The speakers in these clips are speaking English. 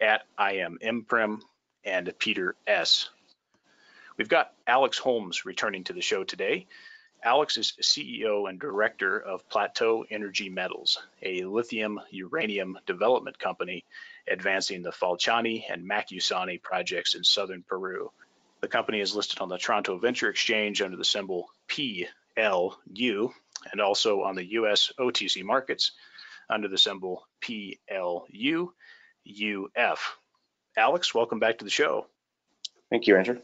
at I and Peter S. We've got Alex Holmes returning to the show today. Alex is CEO and director of Plateau Energy Metals, a lithium uranium development company advancing the Falchani and Macusani projects in southern Peru. The company is listed on the Toronto Venture Exchange under the symbol PLU and also on the US OTC markets under the symbol PLU UF. Alex, welcome back to the show. Thank you, Andrew.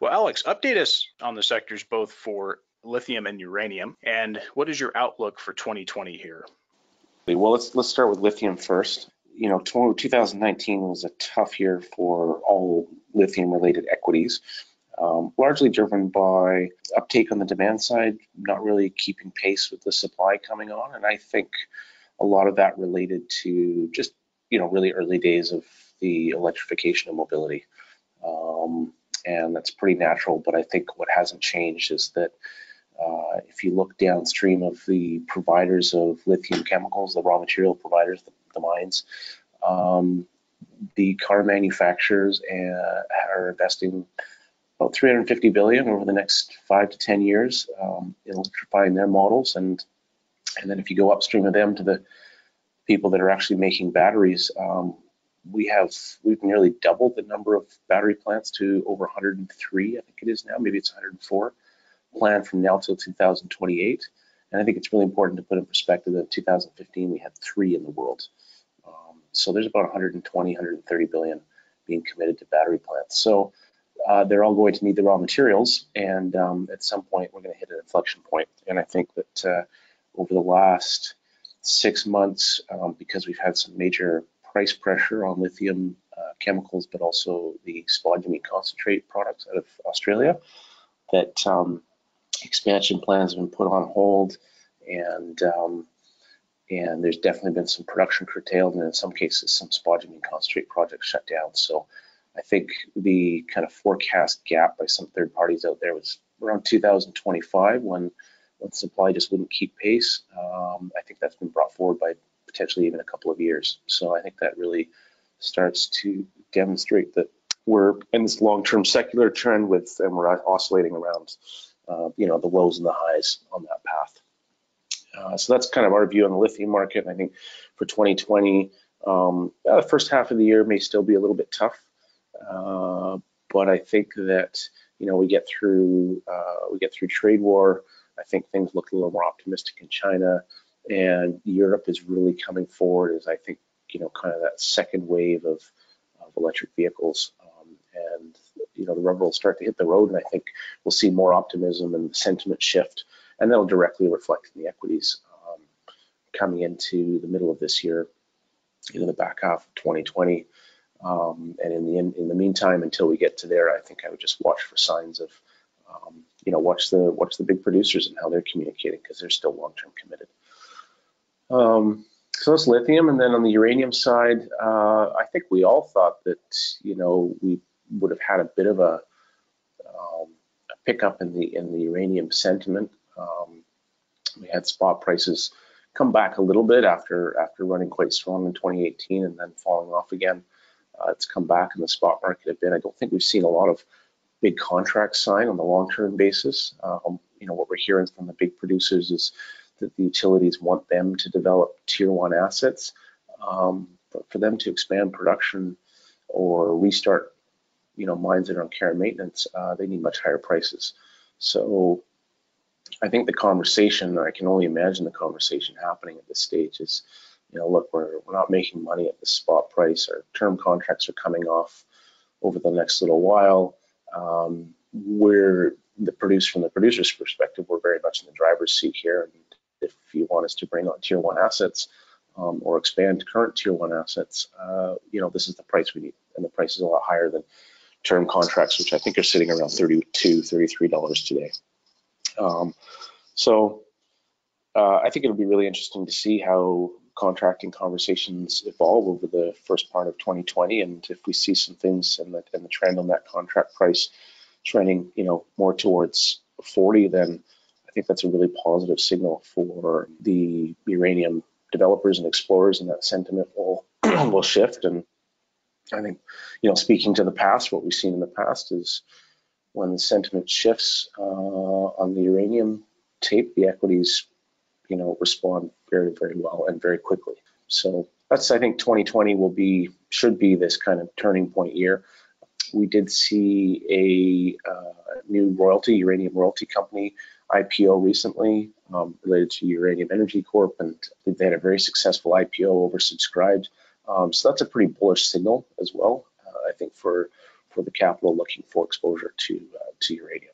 Well, Alex, update us on the sectors both for lithium and uranium, and what is your outlook for 2020 here? Well, let's let's start with lithium first. You know, 2019 was a tough year for all lithium-related equities, um, largely driven by uptake on the demand side, not really keeping pace with the supply coming on, and I think a lot of that related to just you know really early days of the electrification of mobility. Um, and that's pretty natural, but I think what hasn't changed is that uh, if you look downstream of the providers of lithium chemicals, the raw material providers, the, the mines, um, the car manufacturers uh, are investing about 350 billion over the next five to 10 years um, in electrifying their models. And, and then if you go upstream of them to the people that are actually making batteries, um, we have we've nearly doubled the number of battery plants to over 103. I think it is now. Maybe it's 104 planned from now till 2028. And I think it's really important to put in perspective that in 2015 we had three in the world. Um, so there's about 120, 130 billion being committed to battery plants. So uh, they're all going to need the raw materials, and um, at some point we're going to hit an inflection point. And I think that uh, over the last six months, um, because we've had some major price pressure on lithium uh, chemicals, but also the spodumene concentrate products out of Australia, that um, expansion plans have been put on hold, and um, and there's definitely been some production curtailed, and in some cases, some spodumene concentrate projects shut down. So I think the kind of forecast gap by some third parties out there was around 2025 when when supply just wouldn't keep pace. Um, I think that's been brought forward by potentially even a couple of years. So I think that really starts to demonstrate that we're in this long-term secular trend with, and we're oscillating around, uh, you know, the lows and the highs on that path. Uh, so that's kind of our view on the lithium market. I think for 2020, um, the first half of the year may still be a little bit tough, uh, but I think that you know we get through uh, we get through trade war. I think things look a little more optimistic in China and Europe is really coming forward as I think you know kind of that second wave of, of electric vehicles, um, and you know the rubber will start to hit the road, and I think we'll see more optimism and sentiment shift, and that'll directly reflect in the equities um, coming into the middle of this year, in the back half of 2020. Um, and in the in, in, the meantime, until we get to there, I think I would just watch for signs of, um, you know, watch the watch the big producers and how they're communicating because they're still long-term committed. Um, so it's lithium, and then on the uranium side, uh, I think we all thought that you know we would have had a bit of a, um, a pickup in the in the uranium sentiment. Um, we had spot prices come back a little bit after after running quite strong in 2018 and then falling off again. Uh, it's come back in the spot market a bit. I don't think we've seen a lot of big contracts signed on the long-term basis. Um, you know what we're hearing from the big producers is that the utilities want them to develop tier one assets. Um, for them to expand production or restart, you know, mines that are on care and maintenance, uh, they need much higher prices. So I think the conversation, I can only imagine the conversation happening at this stage is, you know, look, we're, we're not making money at the spot price. Our term contracts are coming off over the next little while. Um, we're the producer from the producer's perspective, we're very much in the driver's seat here. And if you want us to bring on tier one assets, um, or expand current tier one assets, uh, you know, this is the price we need. And the price is a lot higher than term contracts, which I think are sitting around 32 $33 today. Um, so uh, I think it'll be really interesting to see how contracting conversations evolve over the first part of 2020, and if we see some things and the, the trend on that contract price trending, you know, more towards 40, then I think that's a really positive signal for the uranium developers and explorers, and that sentiment will will shift. And I think, you know, speaking to the past, what we've seen in the past is when the sentiment shifts uh, on the uranium tape, the equities, you know, respond very, very well and very quickly. So that's, I think, 2020 will be should be this kind of turning point year. We did see a uh, new royalty, uranium royalty company IPO recently um, related to Uranium Energy Corp, and they had a very successful IPO oversubscribed. Um, so that's a pretty bullish signal as well, uh, I think, for for the capital looking for exposure to uh, to uranium.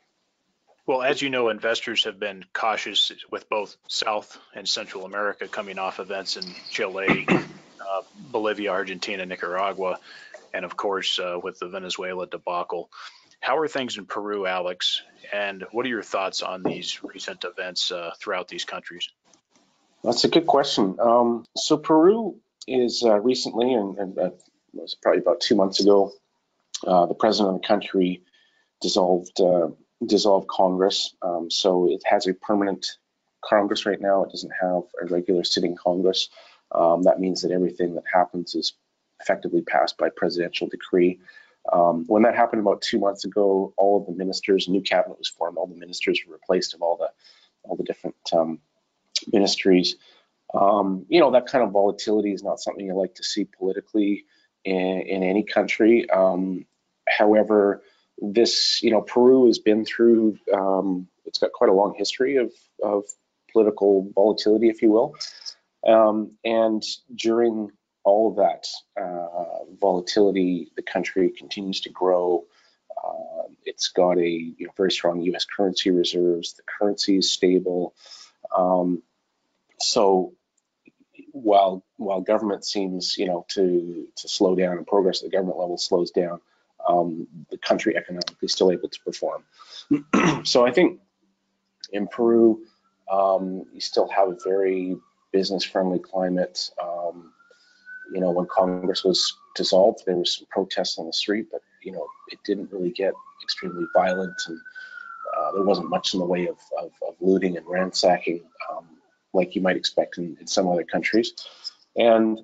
Well, as you know, investors have been cautious with both South and Central America coming off events in Chile, uh, Bolivia, Argentina, Nicaragua, and of course uh, with the Venezuela debacle. How are things in Peru, Alex? And what are your thoughts on these recent events uh, throughout these countries? That's a good question. Um, so Peru is uh, recently, and, and uh, was probably about two months ago, uh, the president of the country dissolved dissolved Congress. Um, so it has a permanent Congress right now. It doesn't have a regular sitting Congress. Um, that means that everything that happens is effectively passed by presidential decree. Um, when that happened about two months ago, all of the ministers, new cabinet was formed. All the ministers were replaced of all the all the different um, ministries. Um, you know that kind of volatility is not something you like to see politically in, in any country. Um, however, this you know Peru has been through. Um, it's got quite a long history of of political volatility, if you will. Um, and during all of that uh, volatility, the country continues to grow. Uh, it's got a you know, very strong U.S. currency reserves. The currency is stable. Um, so while while government seems you know to to slow down and progress at the government level slows down, um, the country economically still able to perform. so I think in Peru, um, you still have a very business friendly climate. Um, you know, when Congress was dissolved, there was some protests on the street, but you know, it didn't really get extremely violent, and uh, there wasn't much in the way of, of, of looting and ransacking um, like you might expect in, in, some other countries. And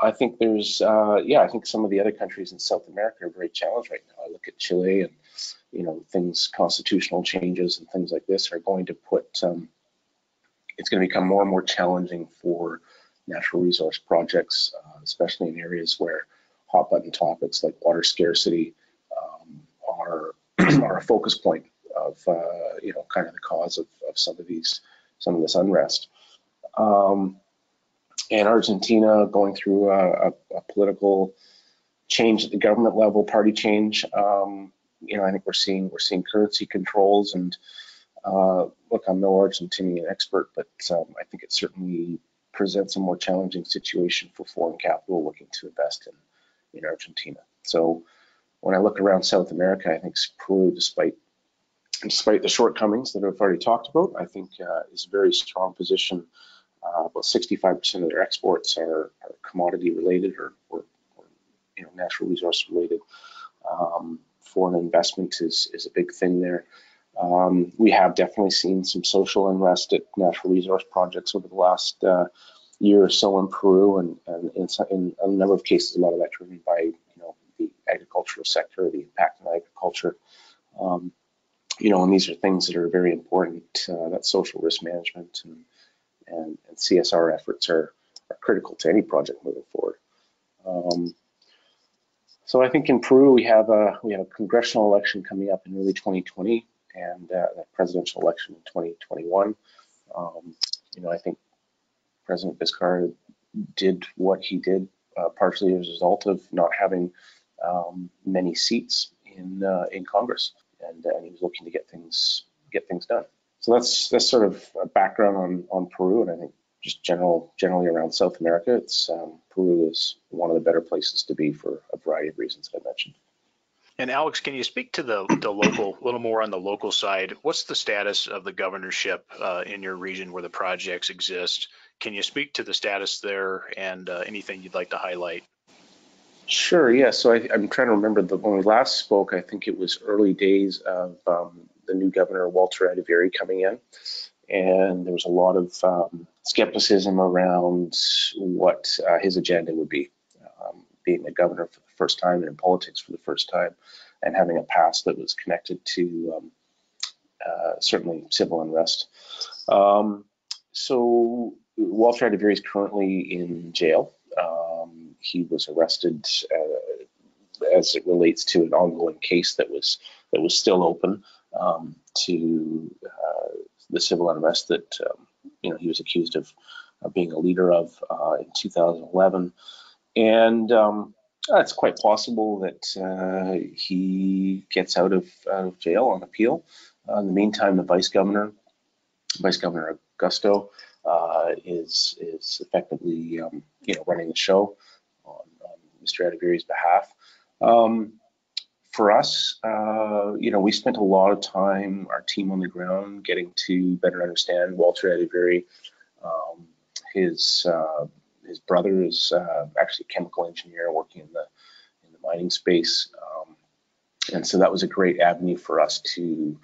I think there's, uh, yeah, I think some of the other countries in South America are very challenged right now. I look at Chile, and you know, things, constitutional changes and things like this are going to put. Um, it's going to become more and more challenging for natural resource projects, uh, especially in areas where hot button topics like water scarcity um, are are a focus point of uh, you know kind of the cause of, of some of these some of this unrest. Um, and Argentina going through a, a, a, political change at the government level, party change. Um, you know, I think we're seeing we're seeing currency controls and uh, look, I'm no Argentinian expert, but um, I think it certainly presents a more challenging situation for foreign capital looking to invest in, in Argentina. So when I look around South America, I think Peru, despite despite the shortcomings that I've already talked about, I think uh, is a very strong position. Uh, about 65% of their exports are, are commodity related or, or, or, you know natural resource related. Um, foreign investment is is a big thing there. Um, we have definitely seen some social unrest at natural resource projects over the last uh, year or so in Peru, and, and in, in, a number of cases, a lot of that driven by you know the agricultural sector, the impact on agriculture. Um, you know, and these are things that are very important. Uh, that social risk management and, and, and CSR efforts are, are critical to any project moving forward. Um, so I think in Peru we have a we have a congressional election coming up in early 2020 and uh, the presidential election in 2021. Um, you know, I think President Vizcarra did what he did uh, partially as a result of not having um, many seats in uh, in Congress, and, uh, and, he was looking to get things get things done. So that's that's sort of a background on on Peru, and I think just general generally around South America, it's um, Peru is one of the better places to be for a variety of reasons that I mentioned. And Alex, can you speak to the, the local, a little more on the local side? What's the status of the governorship uh, in your region where the projects exist? Can you speak to the status there and uh, anything you'd like to highlight? Sure, yeah. So I, am trying to remember the, when we last spoke, I think it was early days of um, the new governor, Walter Aduviri, coming in. And there was a lot of um, skepticism around what uh, his agenda would be. Um, being a governor for the first time and in politics for the first time, and having a past that was connected to um, uh, certainly civil unrest. Um, so Walter Aduviri is currently in jail. Um, he was arrested uh, as it relates to an ongoing case that was that was still open um, to uh, the civil unrest that um, you know he was accused of, of being a leader of uh, in 2011. And um, it's quite possible that uh, he gets out of, out of jail on appeal. Uh, in the meantime, the vice governor, Vice Governor Augusto, uh, is is effectively um, you know running the show Mr. Behalf. Um, for us, uh, you know, we spent a lot of time, our team on the ground, getting to better understand Walter Aduviri, um, his uh, his brother is uh, actually a chemical engineer working in the in the mining space, um, and so that was a great avenue for us to,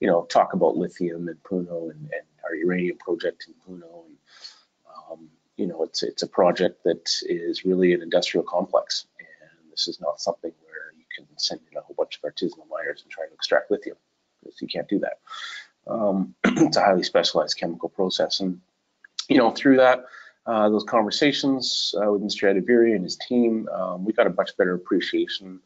you know, talk about lithium and Puno and, and our uranium project in Puno, you know, it's it's a project that is really an industrial complex, and this is not something where you can send in a whole bunch of artisanal miners and try to extract lithium because you can't do that. Um, it's a highly specialized chemical process, and you know, through that uh, those conversations uh, with Mr. Aduviri and his team, um, we got a much better appreciation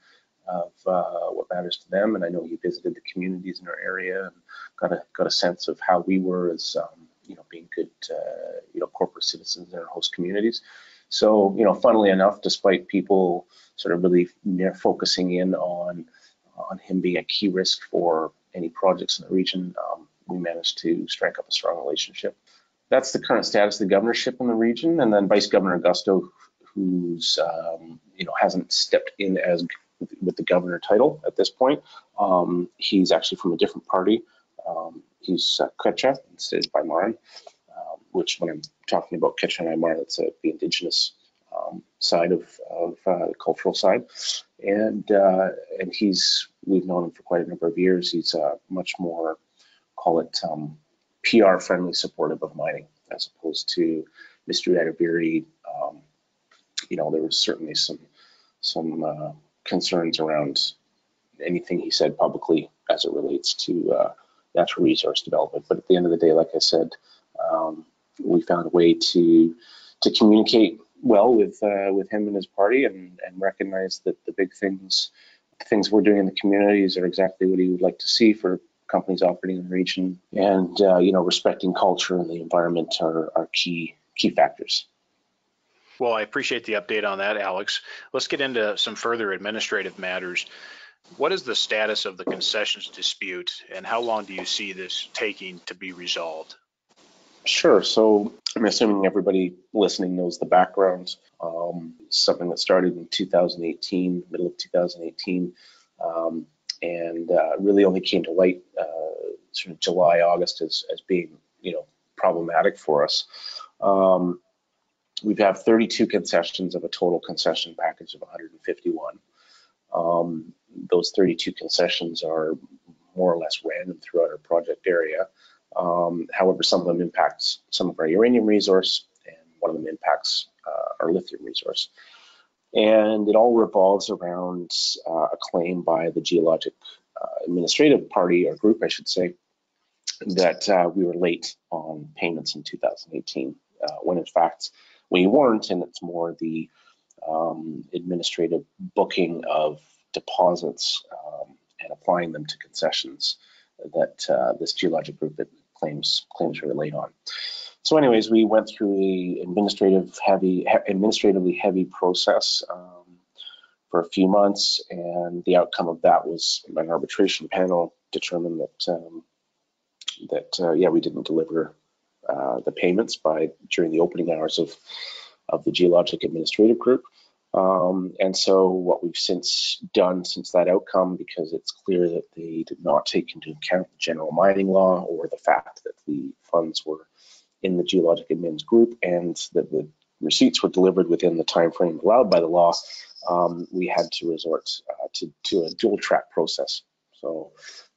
of uh, what matters to them. And I know he visited the communities in our area and got a got a sense of how we were as um, you know being good uh, you know corporate citizens in our host communities. So you know, funnily enough, despite people sort of really focusing in on on him being a key risk for any projects in the region, um, we managed to strike up a strong relationship that's the current status of the governorship in the region. And then Vice Governor Augusto, who's um, you know hasn't stepped in as with the governor title at this point. Um, he's actually from a different party. Um, he's uh, Quechua instead of Aymara, um, which when I'm talking about Quechua and Aymara, that's the indigenous um, side of, of uh, the cultural side. And uh, and he's we've known him for quite a number of years. He's uh, much more call it um, PR friendly supportive of mining as opposed to Mr. Aduviri. Um, you know, there was certainly some some uh, concerns around anything he said publicly as it relates to uh, natural resource development. But at the end of the day, like I said, um, we found a way to to communicate well with uh, with him and his party, and and recognize that the big things the things we're doing in the communities are exactly what he would like to see for companies operating in the region, and uh, you know, respecting culture and the environment are, are key key factors. Well, I appreciate the update on that, Alex. Let's get into some further administrative matters. What is the status of the concessions dispute, and how long do you see this taking to be resolved? Sure. So I'm assuming everybody listening knows the background. Um, something that started in 2018, middle of 2018. Um, and uh, really only came to light uh, sort of July, August as, as being, you know, problematic for us. Um, we have 32 concessions of a total concession package of 151. Um, those 32 concessions are more or less random throughout our project area. Um, however, some of them impacts some of our uranium resource, and one of them impacts uh, our lithium resource and it all revolves around uh, a claim by the Geologic uh, Administrative Party or group, I should say, that uh, we were late on payments in 2018, uh, when in fact we weren't, and it's more the um, administrative booking of deposits um, and applying them to concessions that uh, this geologic group that claims claims late on. So anyways, we went through a administrative heavy, he administratively heavy process um, for a few months, and the outcome of that was an arbitration panel determined that um, that uh, yeah we didn't deliver uh, the payments by during the opening hours of of the geologic administrative group. Um, and so what we've since done since that outcome, because it's clear that they did not take into account the general mining law or the fact that the funds were in the geologic admins group and that the receipts were delivered within the time frame allowed by the law, um, we had to resort uh, to, to a dual track process. So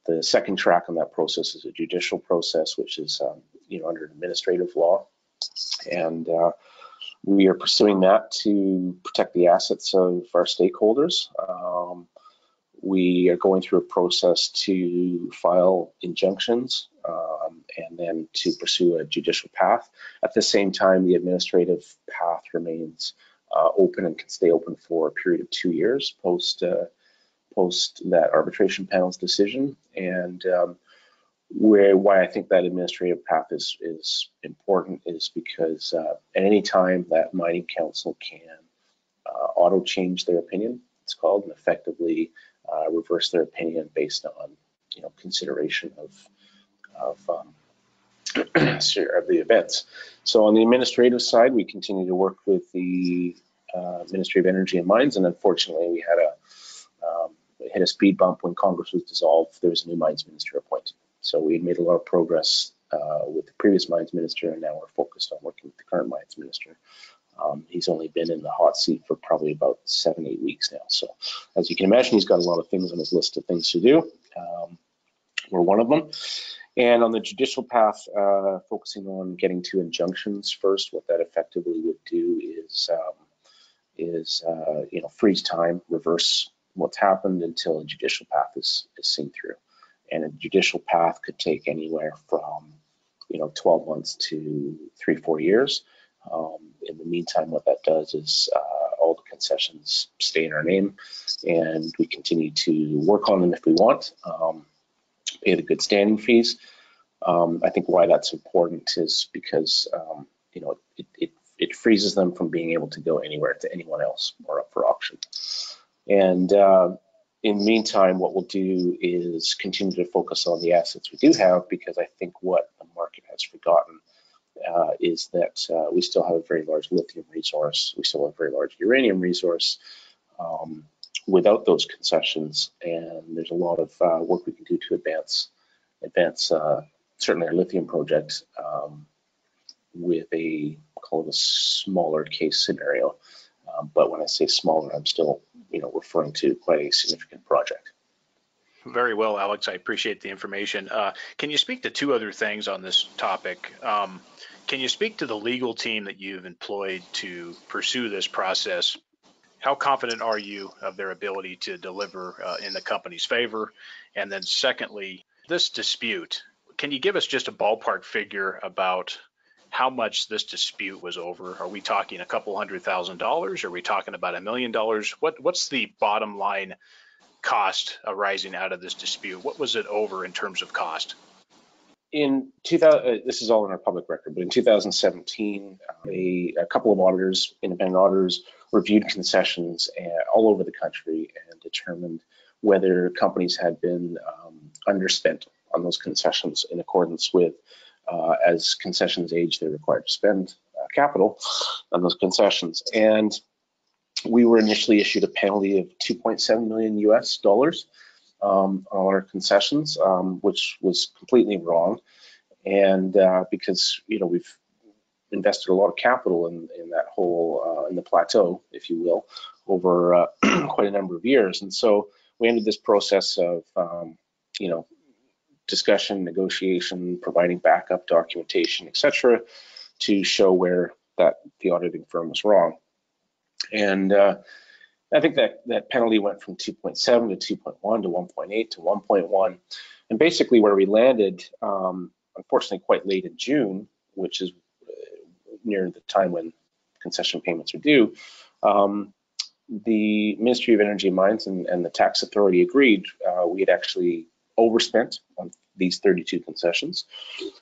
the second track on that process is a judicial process, which is um, you know under administrative law, and uh, we are pursuing that to protect the assets of our stakeholders. Um, we are going through a process to file injunctions um, and then to pursue a judicial path. At the same time, the administrative path remains uh, open and can stay open for a period of two years post uh, post that arbitration panel's decision. And um, where why I think that administrative path is is important is because uh, at any time that mining council can uh, auto change their opinion, it's called, and effectively uh, reverse their opinion based on you know consideration of of um, of the events. So on the administrative side, we continue to work with the uh, Ministry of Energy and Mines, and unfortunately, we had a um, hit a speed bump when Congress was dissolved. There was a new mines minister appointed. So we made a lot of progress uh, with the previous mines minister, and now we're focused on working with the current mines minister. Um, he's only been in the hot seat for probably about seven, eight weeks now. So as you can imagine, he's got a lot of things on his list of things to do. Um, we're one of them. And on the judicial path, uh, focusing on getting to injunctions first, what that effectively would do is, um, is uh, you know, freeze time, reverse what's happened until a judicial path is, is seen through and a judicial path could take anywhere from you know 12 months to three four years. Um, in the meantime what that does is uh, all the concessions stay in our name and we continue to work on them if we want um, pay the good standing fees. Um, i think why that's important is because um, you know it, it, it freezes them from being able to go anywhere to anyone else or up for auction. And uh, in the meantime, what we'll do is continue to focus on the assets we do have because I think what the market has forgotten uh, is that uh, we still have a very large lithium resource. We still have a very large uranium resource um, without those concessions. And there's a lot of uh, work we can do to advance, advance uh, certainly our lithium project um, with a call it a smaller case scenario. Um, but when I say smaller, I'm still you know, referring to quite a significant project. Very well, Alex. I appreciate the information. Uh, can you speak to two other things on this topic? Um, can you speak to the legal team that you've employed to pursue this process? How confident are you of their ability to deliver uh, in the company's favor? And then, secondly, this dispute, can you give us just a ballpark figure about how much this dispute was over. Are we talking a couple hundred thousand dollars? Are we talking about a million dollars? What what's the bottom line cost arising out of this dispute? What was it over in terms of cost? In 2000, uh, this is all in our public record, but in 2017, a, a couple of auditors, independent auditors, reviewed concessions uh, all over the country and determined whether companies had been um, underspent on those concessions in accordance with uh, as concessions age, they're required to spend uh, capital on those concessions. And we were initially issued a penalty of 2.7 million US dollars um, on our concessions, um, which was completely wrong. And uh, because you know we've invested a lot of capital in, in that whole uh, in the plateau, if you will, over uh, quite a number of years, and so we ended this process of um, you know discussion, negotiation, providing backup documentation, etc., to show where that the auditing firm was wrong. And uh, I think that that penalty went from 2.7 to 2.1 to 1.8 to 1.1, and basically where we landed, um, unfortunately, quite late in June, which is uh, near the time when concession payments are due. Um, the Ministry of Energy and Mines and, and the tax authority agreed uh, we had actually overspent on these 32 concessions.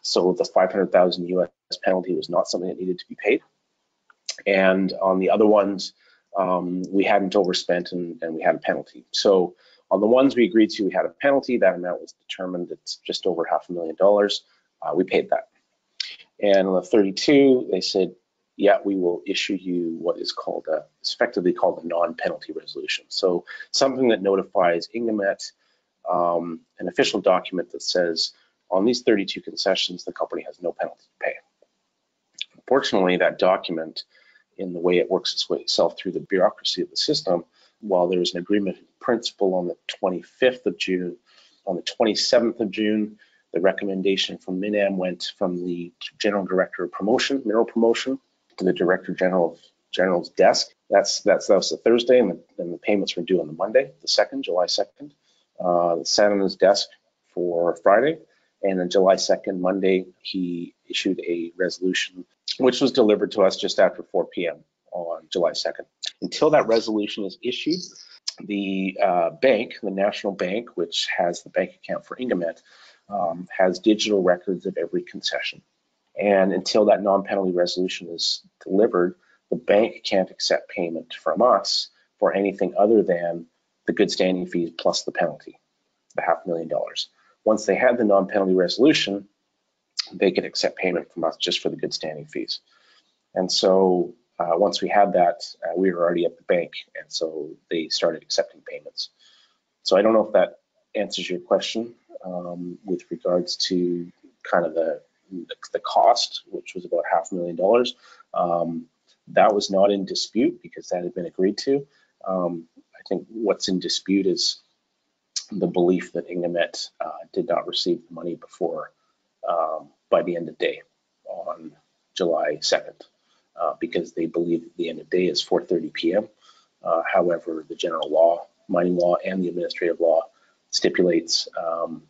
So the 500,000 US penalty was not something that needed to be paid. And on the other ones, um, we hadn't overspent and, and, we had a penalty. So on the ones we agreed to, we had a penalty. That amount was determined. It's just over half a million dollars. Uh, we paid that. And on the 32, they said, yeah, we will issue you what is called a, effectively called a non-penalty resolution. So something that notifies INGEMMET, um, an official document that says on these 32 concessions, the company has no penalty to pay. Unfortunately, that document, in the way it works its way itself through the bureaucracy of the system, while there was an agreement in principle on the 25th of June, on the 27th of June, the recommendation from MINEM went from the General Director of Promotion, Mineral Promotion, to the Director General of General's desk. That's that's that was the Thursday, and the, and the payments were due on the Monday, the second, July 2nd. Uh, sat on his desk for Friday, and on July 2nd, Monday, he issued a resolution which was delivered to us just after 4 p.m. on July 2nd. Until that resolution is issued, the uh, bank, the National Bank, which has the bank account for INGEMMET, um, has digital records of every concession. And until that non-penalty resolution is delivered, the bank can't accept payment from us for anything other than the good standing fees plus the penalty, the half million dollars. Once they had the non-penalty resolution, they could accept payment from us just for the good standing fees. And so uh, once we had that, uh, we were already at the bank, and so they started accepting payments. So I don't know if that answers your question um, with regards to kind of the, the cost, which was about half a million dollars. Um, that was not in dispute because that had been agreed to. Um, think what's in dispute is the belief that INGEMMET uh, did not receive the money before um, by the end of day on July 2nd uh, because they believe the end of day is 4.30 p.m. Uh, however, the general law, mining law, and the administrative law stipulates um,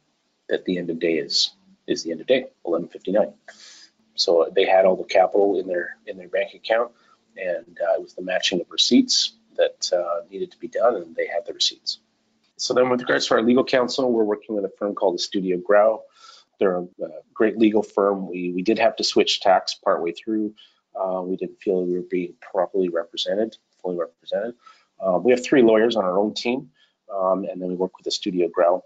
that the end of day is is the end of day, 11:59. So they had all the capital in their in their bank account, and uh, it was the matching of receipts that uh, needed to be done, and they had the receipts. So then, with regards to our legal counsel, we're working with a firm called the Studio Grau. They're a, great legal firm. We we did have to switch tax partway through. Uh, we didn't feel we were being properly represented, fully represented. Uh, we have three lawyers on our own team, um, and then we work with the Studio Grau,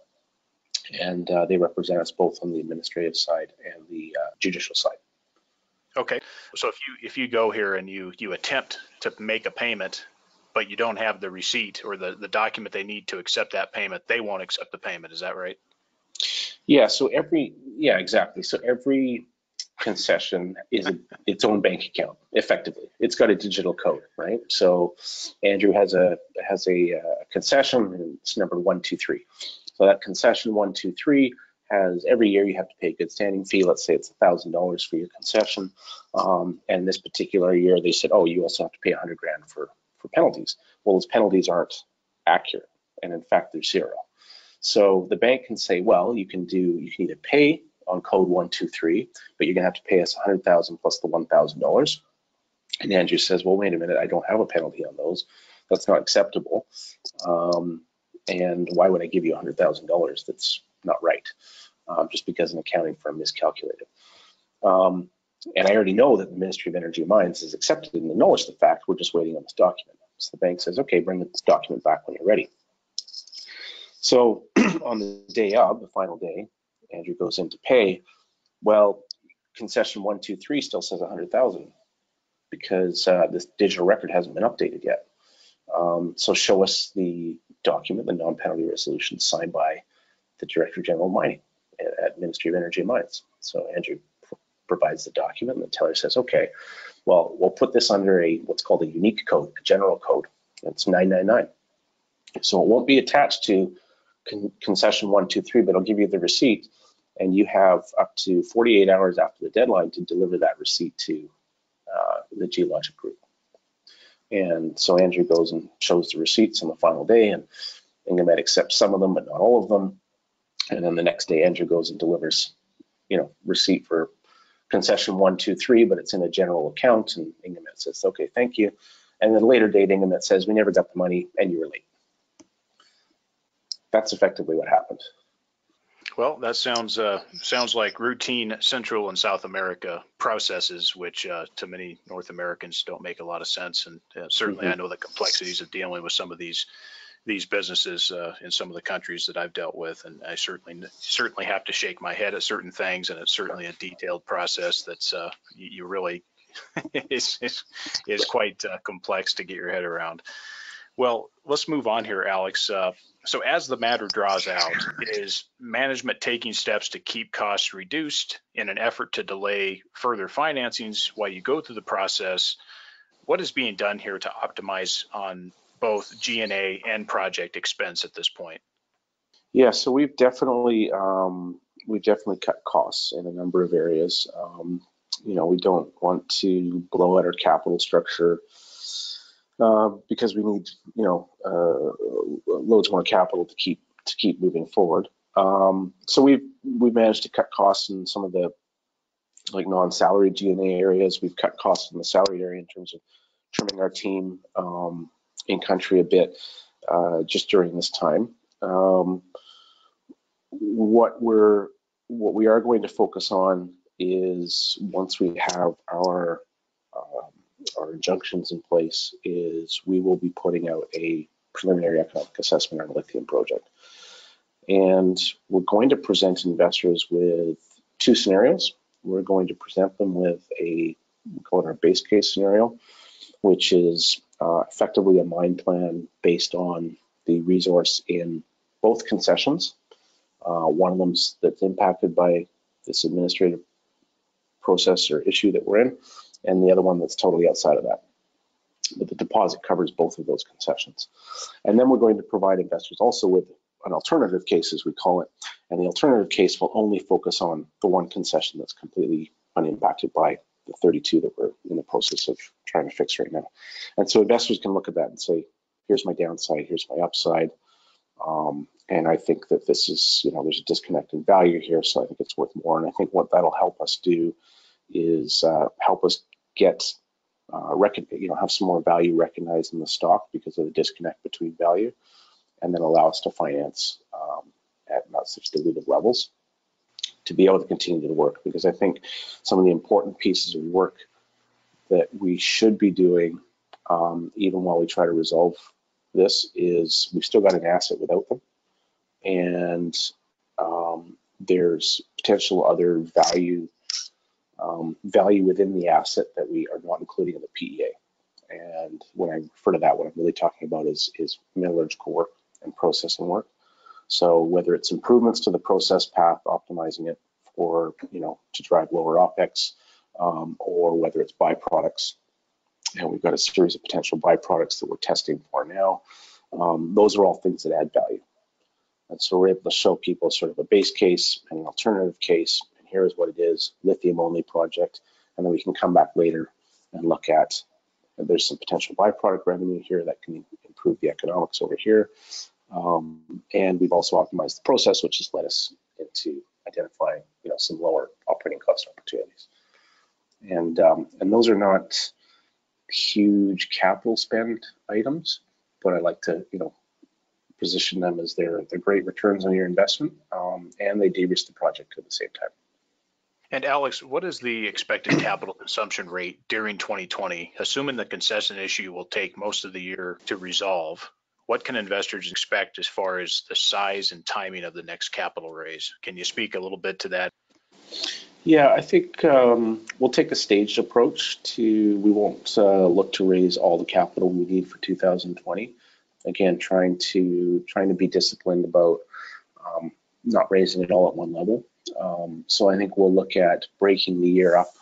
and uh, they represent us both on the administrative side and the uh, judicial side. Okay, so if you if you go here and you you attempt to make a payment, but you don't have the receipt or the the document they need to accept that payment, they won't accept the payment. Is that right? Yeah. So every yeah exactly. So every concession is a, its own bank account effectively it's got a digital code right so andrew has a has a uh, concession and it's number one two three so that concession one two three has every year you have to pay a good standing fee let's say it's a thousand dollars for your concession um, and this particular year they said oh you also have to pay a hundred grand for for penalties well those penalties aren't accurate and in fact they're zero so the bank can say well you can do you can either pay on code 123, but you're gonna have to pay us 100,000 plus the $1,000. And Andrew says, well, wait a minute, I don't have a penalty on those. That's not acceptable. Um, and why would I give you $100,000? That's not right, um, just because an accounting firm miscalculated. Um, and I already know that the Ministry of Energy and Mines has accepted and acknowledged the fact. We're just waiting on this document. So the bank says, okay, bring this document back when you're ready. So on the day of, the final day, Andrew goes in to pay. Well, concession one, two, three still says 100,000 because uh, this digital record hasn't been updated yet. Um, so show us the document, the non-penalty resolution signed by the Director General of Mining at, Ministry of Energy and Mines. So Andrew provides the document and the teller says, okay, well, we'll put this under a what's called a unique code, a general code. It's 999. So it won't be attached to con concession one, two, three, but it'll give you the receipt and you have up to 48 hours after the deadline to deliver that receipt to uh, the geologic group. And so Andrew goes and shows the receipts on the final day, and INGEMMET accepts some of them, but not all of them. And then the next day, Andrew goes and delivers, you know, receipt for concession one, two, three, but it's in a general account. And INGEMMET says, okay, thank you. And then later date, INGEMMET says, we never got the money and you were late. That's effectively what happened. Well, that sounds uh, sounds like routine Central and South America processes, which uh, to many North Americans don't make a lot of sense. And uh, certainly, mm-hmm. I know the complexities of dealing with some of these these businesses uh, in some of the countries that I've dealt with, and I certainly certainly have to shake my head at certain things, and it's certainly a detailed process that's uh, you, you really is is, is quite uh, complex to get your head around. Well, let's move on here, Alex. Uh, so as the matter draws out, is management taking steps to keep costs reduced in an effort to delay further financings while you go through the process? What is being done here to optimize on both G&A and project expense at this point? Yeah, so we've definitely um, we've definitely cut costs in a number of areas. Um, you know, we don't want to blow out our capital structure uh, because we need, you know, uh, loads more capital to keep to keep moving forward. Um, so we've we've managed to cut costs in some of the like non-salary G&A areas. We've cut costs in the salary area in terms of trimming our team um, in country a bit uh, just during this time. Um, what we're what we are going to focus on is once we have our um, our injunctions in place is we will be putting out a preliminary economic assessment on the lithium project. And we're going to present investors with two scenarios. We're going to present them with a, we call it our base case scenario, which is uh, effectively a mine plan based on the resource in both concessions. Uh, one of them that's impacted by this administrative process or issue that we're in, and the other one that's totally outside of that. But the deposit covers both of those concessions. And then we're going to provide investors also with an alternative case, as we call it. And the alternative case will only focus on the one concession that's completely unimpacted by the 32 that we're in the process of trying to fix right now. And so investors can look at that and say, here's my downside, here's my upside. Um, and I think that this is, you know, there's a disconnect in value here, so I think it's worth more. And I think what that'll help us do is uh, help us get uh, you know have some more value recognized in the stock because of the disconnect between value, and then allow us to finance um, at not such dilutive levels to be able to continue to work. Because I think some of the important pieces of work that we should be doing, um, even while we try to resolve this, is we've still got an asset without them, and um, there's potential other value um, value within the asset that we are not including in the PEA. And when I refer to that, what I'm really talking about is, is metallurgical work and processing work. So whether it's improvements to the process path, optimizing it for, you know, to drive lower OPEX, um, or whether it's byproducts. And we've got a series of potential byproducts that we're testing for now. Um, those are all things that add value. And so we're able to show people sort of a base case and an alternative case and here's what it is, lithium only project, and then we can come back later and look at there's some potential byproduct revenue here that can improve the economics over here. Um, and we've also optimized the process, which has led us into identifying, you know, some lower operating cost opportunities. And um, and those are not huge capital spend items, but I like to, you know, position them as they're they're great returns on your investment, um, and they de-risk the project at the same time. And Alex, what is the expected capital consumption rate during 2020, assuming the concession issue will take most of the year to resolve? What can investors expect as far as the size and timing of the next capital raise? Can you speak a little bit to that? Yeah, I think um, we'll take a staged approach to, we won't uh, look to raise all the capital we need for 2020. Again, trying to trying to be disciplined about um, not raising it all at one level. Um, so I think we'll look at breaking the year up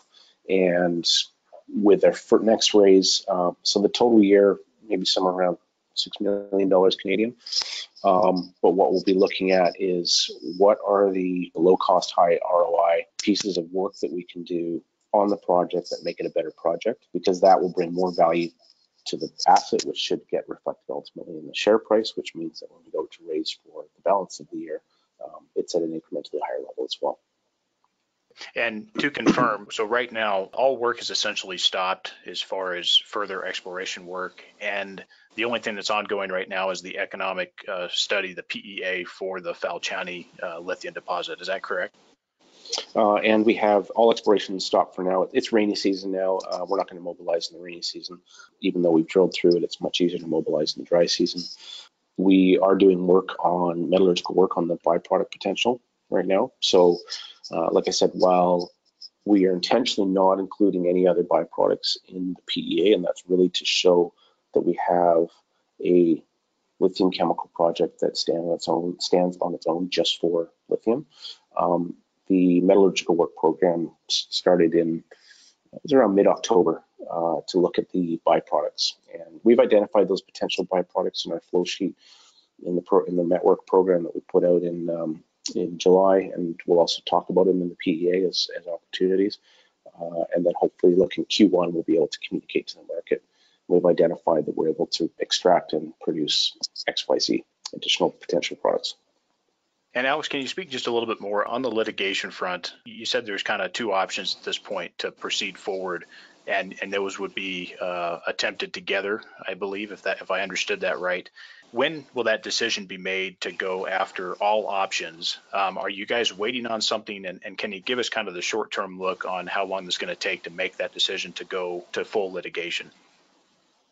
and with our next raise, uh, so the total year, maybe somewhere around $6 million Canadian. Um, but what we'll be looking at is what are the low cost, high ROI pieces of work that we can do on the project that make it a better project, because that will bring more value to the asset, which should get reflected ultimately in the share price, which means that when we go to raise for the balance of the year, um, it's at an incrementally higher level as well. And to confirm, so right now, all work is essentially stopped as far as further exploration work. And the only thing that's ongoing right now is the economic uh, study, the PEA for the Falchani uh, lithium deposit. Is that correct? Uh, and we have all exploration stopped for now. It's rainy season now. Uh, we're not going to mobilize in the rainy season. Even though we've drilled through it, it's much easier to mobilize in the dry season. we are doing work on metallurgical work on the byproduct potential right now. So, uh, like I said, while we are intentionally not including any other byproducts in the PEA, and that's really to show that we have a lithium chemical project that stands on its own, stands on its own just for lithium. Um, the metallurgical work program started in it was around mid-October uh, to look at the byproducts, and we've identified those potential byproducts in our flow sheet in the pro, in the network program that we put out in um, in July, and we'll also talk about them in the PEA as, as opportunities. Uh, and then hopefully, looking Q1, we'll be able to communicate to the market. We've identified that we're able to extract and produce XYZ additional potential products. And Alex, can you speak just a little bit more on the litigation front? You said there's kind of two options at this point to proceed forward, and and those would be uh, attempted together, I believe, if that if I understood that right. When will that decision be made to go after all options? Um, are you guys waiting on something, and, and can you give us kind of the short-term look on how long it's going to take to make that decision to go to full litigation?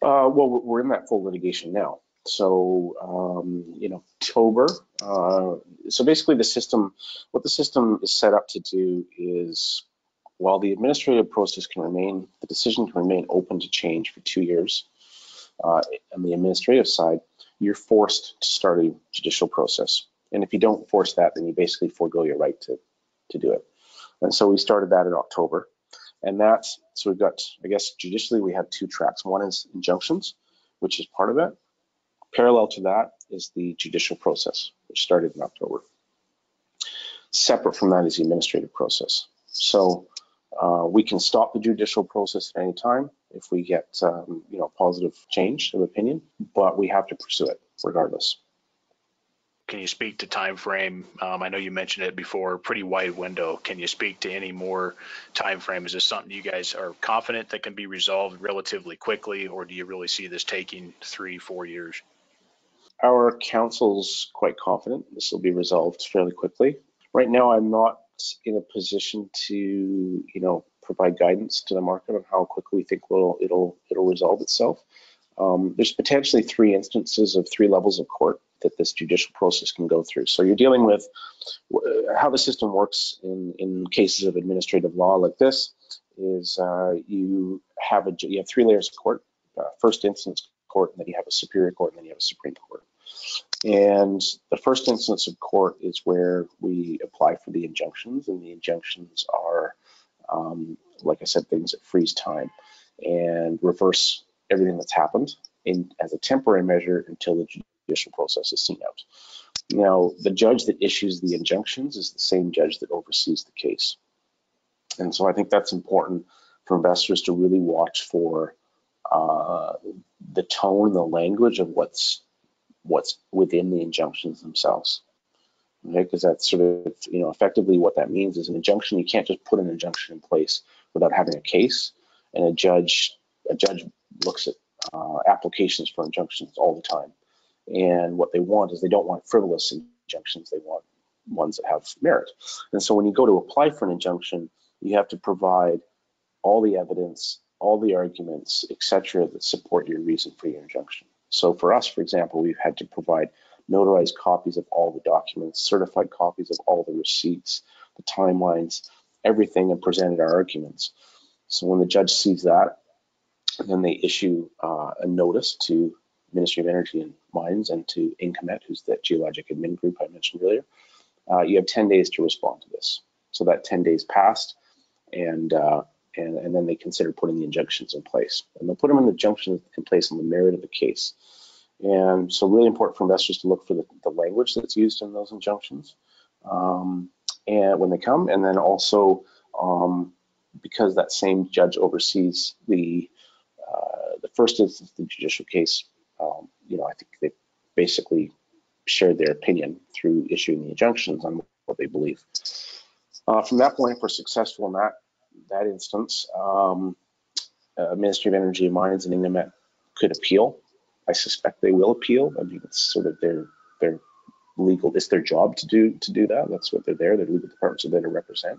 Uh, well, we're in that full litigation now. So um, in October, uh, so basically the system, what the system is set up to do is while the administrative process can remain, the decision can remain open to change for two years. Uh, on the administrative side, you're forced to start a judicial process. And if you don't force that, then you basically forego your right to, to do it. And so we started that in October. And that's, so we've got, I guess, judicially, we have two tracks. One is injunctions, which is part of it. Parallel to that is the judicial process, which started in October. Separate from that is the administrative process. So uh, we can stop the judicial process at any time if we get, um, you know, positive change of opinion, but we have to pursue it regardless. Can you speak to time frame? Um, I know you mentioned it before, pretty wide window. Can you speak to any more time frame? Is this something you guys are confident that can be resolved relatively quickly, or do you really see this taking three, four years? Our counsel's quite confident this will be resolved fairly quickly. Right now, I'm not in a position to, you know, provide guidance to the market on how quickly we think it'll it'll it'll resolve itself. Um, there's potentially three instances of three levels of court that this judicial process can go through. So you're dealing with how the system works in, in cases of administrative law like this is uh, you have a you have three layers of court, uh, first instance court, and then you have a superior court, and then you have a supreme court. And the first instance of court is where we apply for the injunctions, and the injunctions are, um, like I said, things that freeze time and reverse everything that's happened in as a temporary measure until the judicial process is seen out. Now, the judge that issues the injunctions is the same judge that oversees the case. And so I think that's important for investors to really watch for uh, the tone, the language of what's what's within the injunctions themselves. Okay, because that's sort of, you know, effectively what that means is an injunction, you can't just put an injunction in place without having a case. And a judge, a judge looks at uh, applications for injunctions all the time. And what they want is they don't want frivolous injunctions, they want ones that have merit. And so when you go to apply for an injunction, you have to provide all the evidence, all the arguments, etc., that support your reason for your injunction. So for us, for example, we've had to provide notarized copies of all the documents, certified copies of all the receipts, the timelines, everything, and presented our arguments. So when the judge sees that, then they issue uh, a notice to Ministry of Energy and Mines and to INGEMMET, who's the geologic admin group I mentioned earlier. Uh, you have 10 days to respond to this. So that 10 days passed, and uh, and, and then they consider putting the injunctions in place. And they'll put them in the injunctions in place on the merit of the case. And so really important for investors to look for the, the language that's used in those injunctions um, and when they come, and then also um, because that same judge oversees the the first instance the judicial case, um, you know, I think they basically shared their opinion through issuing the injunctions on what they believe. Uh, from that point, if we're successful in that that instance, um, uh, Ministry of Energy and Mines and INGEMMET could appeal. I suspect they will appeal. I mean, it's sort of their their legal. It's their job to do to do that. That's what they're there. Their legal departments are there to represent.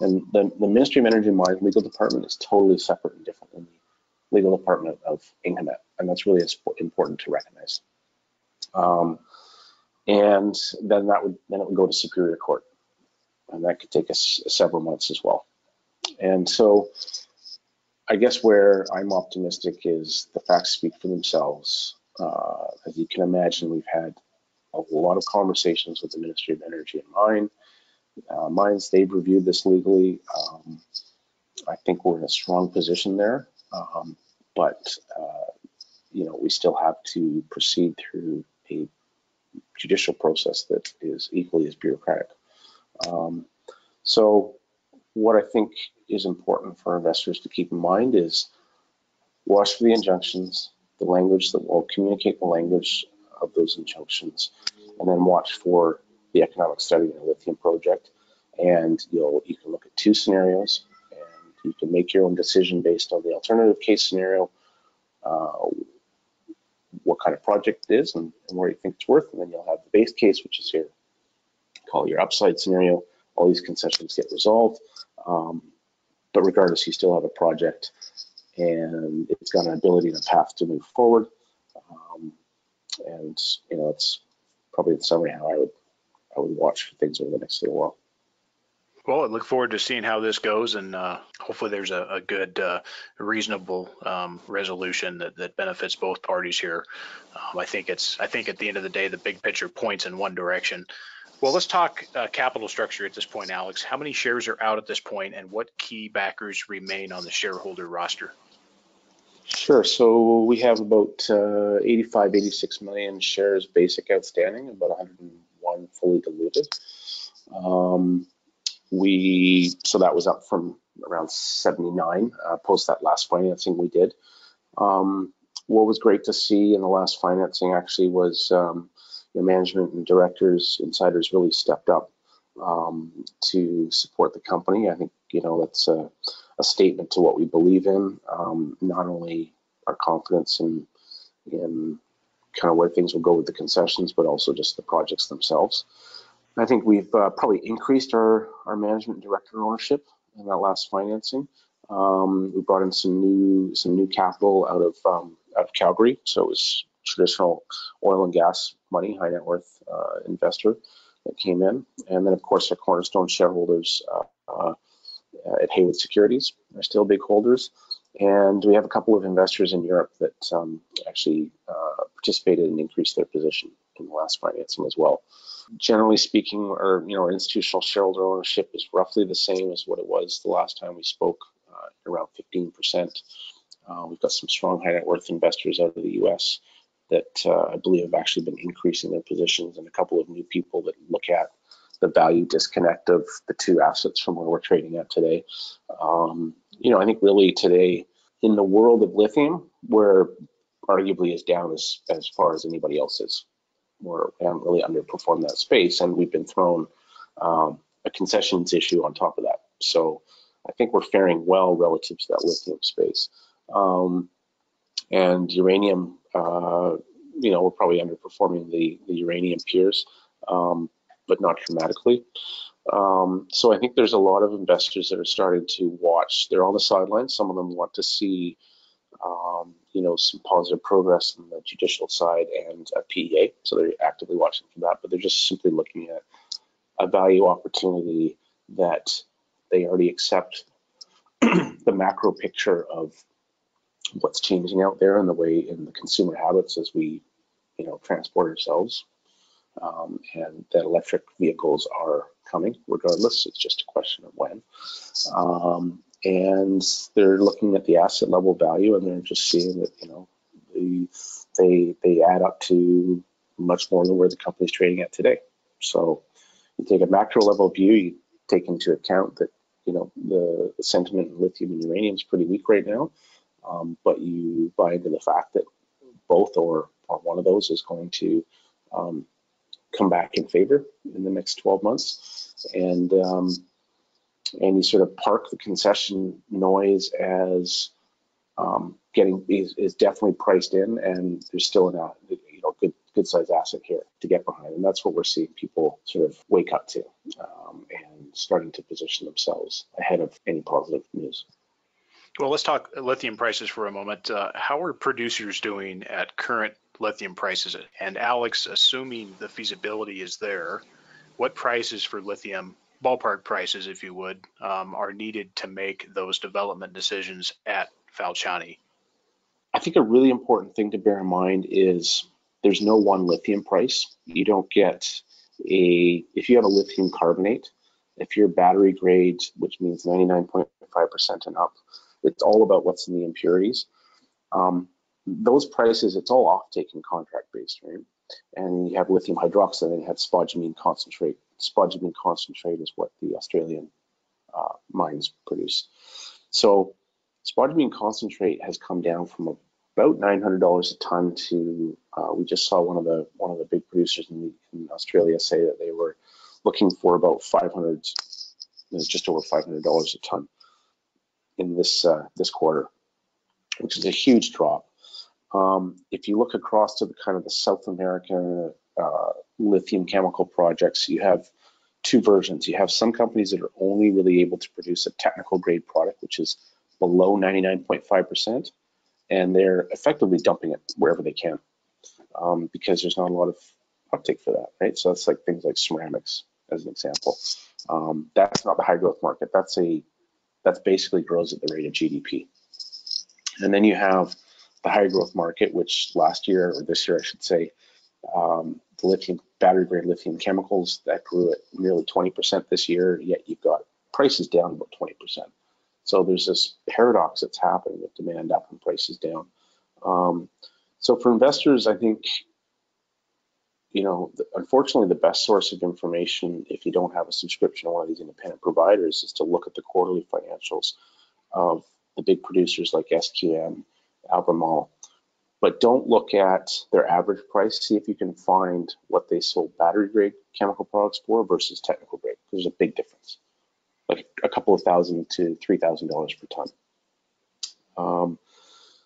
And the, the Ministry of Energy and Mines legal department is totally separate and different than the legal department of INGEMMET, and that's really important to recognize. Um, and then that would then it would go to Superior Court, and that could take us several months as well. And so, I guess where I'm optimistic is the facts speak for themselves. Uh, as you can imagine, we've had a lot of conversations with the Ministry of Energy and Mine. Uh, mines, they've reviewed this legally. Um, I think we're in a strong position there, um, but uh, you know we still have to proceed through a judicial process that is equally as bureaucratic. Um, so, what I think is important for investors to keep in mind is watch for the injunctions, the language that will communicate the language of those injunctions, and then watch for the economic study in a lithium project. And you'll you can look at two scenarios, you can make your own decision based on the alternative case scenario, uh, what kind of project it is, and, and where you think it's worth. And then you'll have the base case, which is your call your upside scenario. All these concessions get resolved, um, but regardless, you still have a project, and it's got an ability and a path to move forward. Um, and you know, it's probably in summary how I would I would watch for things over the next little while. Well, I look forward to seeing how this goes, and uh, hopefully there's a, a good, uh, reasonable um, resolution that, that benefits both parties here. Um, I think it's, I think at the end of the day, the big picture points in one direction. Well, let's talk uh, capital structure at this point, Alex. How many shares are out at this point, and what key backers remain on the shareholder roster? Sure. So we have about uh, 85, 86 million shares basic outstanding, about 101 fully diluted. Um, we so that was up from around 79 uh, post that last financing we did. Um, what was great to see in the last financing actually was um, management and directors, insiders really stepped up um, to support the company. I think you know that's a, a statement to what we believe in, um, not only our confidence in in kind of where things will go with the concessions, but also just the projects themselves. I think we've uh, probably increased our, our management director ownership in that last financing. Um, we brought in some new some new capital out of um, out of Calgary, so it was traditional oil and gas money, high net worth uh, investor that came in, and then of course our cornerstone shareholders uh, uh at Haywood Securities are still big holders, and we have a couple of investors in Europe that um, actually uh, participated and increased their position in the last financing as well generally speaking, our you know our institutional shareholder ownership is roughly the same as what it was the last time we spoke, uh, around 15%. Uh, we've got some strong high net worth investors out of the U.S. that uh, I believe have actually been increasing their positions, and a couple of new people that look at the value disconnect of the two assets from where we're trading at today. Um, you know, I think really today in the world of lithium, we're arguably as down as as far as anybody else is we're um, really underperformed that space, and we've been thrown um, a concessions issue on top of that. So I think we're faring well relative to that lithium space. Um, and uranium, uh, you know, we're probably underperforming the, the uranium peers, um, but not dramatically. Um, so I think there's a lot of investors that are starting to watch. They're on the sidelines. Some of them want to see um, you know, some positive progress on the judicial side and a PEA. So they're actively watching for that, but they're just simply looking at a value opportunity that they already accept the macro picture of what's changing out there and the way in the consumer habits as we, you know, transport ourselves. Um, and that electric vehicles are coming regardless. It's just a question of when. Um, and they're looking at the asset level value and they're just seeing that you know the, they they add up to much more than where the company's trading at today. So you take a macro level view, you take into account that you know the, the sentiment in lithium and uranium is pretty weak right now, um, but you buy into the fact that both or or one of those is going to um, come back in favor in the next 12 months, and um, and you sort of park the concession noise as um, getting is, is, definitely priced in, and there's still an you know good good size asset here to get behind, and that's what we're seeing people sort of wake up to um, and starting to position themselves ahead of any positive news. Well, let's talk lithium prices for a moment. Uh, how are producers doing at current lithium prices. And Alex, assuming the feasibility is there, what prices for lithium, ballpark prices, if you would, um, are needed to make those development decisions at Falchani? I think a really important thing to bear in mind is there's no one lithium price. You don't get a, if you have a lithium carbonate, if you're battery grade, which means 99.5% and up, it's all about what's in the impurities. Um, those prices, it's all off-take and contract based, right? And you have lithium hydroxide and you have spodumene concentrate. Spodumene concentrate is what the Australian uh, mines produce. So spodumene concentrate has come down from about $900 a ton to, uh, we just saw one of the one of the big producers in, in Australia say that they were looking for about 500, just over $500 a ton in this uh, this quarter, which is a huge drop. Um, if you look across to the kind of the South America uh, lithium chemical projects, you have two versions. You have some companies that are only really able to produce a technical grade product, which is below 99.5%, and they're effectively dumping it wherever they can um, because there's not a lot of uptake for that, right? So that's like things like ceramics as an example. Um, that's not the high growth market. That's a that's basically grows at the rate of GDP. And then you have the high growth market, which last year or this year, I should say, um, the lithium battery grade lithium chemicals that grew at nearly 20% this year. Yet you've got prices down about 20%. So there's this paradox that's happening with demand up and prices down. Um, so for investors, I think, you know, unfortunately, the best source of information, if you don't have a subscription to one of these independent providers, is to look at the quarterly financials of the big producers like SQM, Albemarle. But don't look at their average price. See if you can find what they sold battery grade chemical products for versus technical grade. There's a big difference like a couple of thousand to three thousand dollars per ton. Um,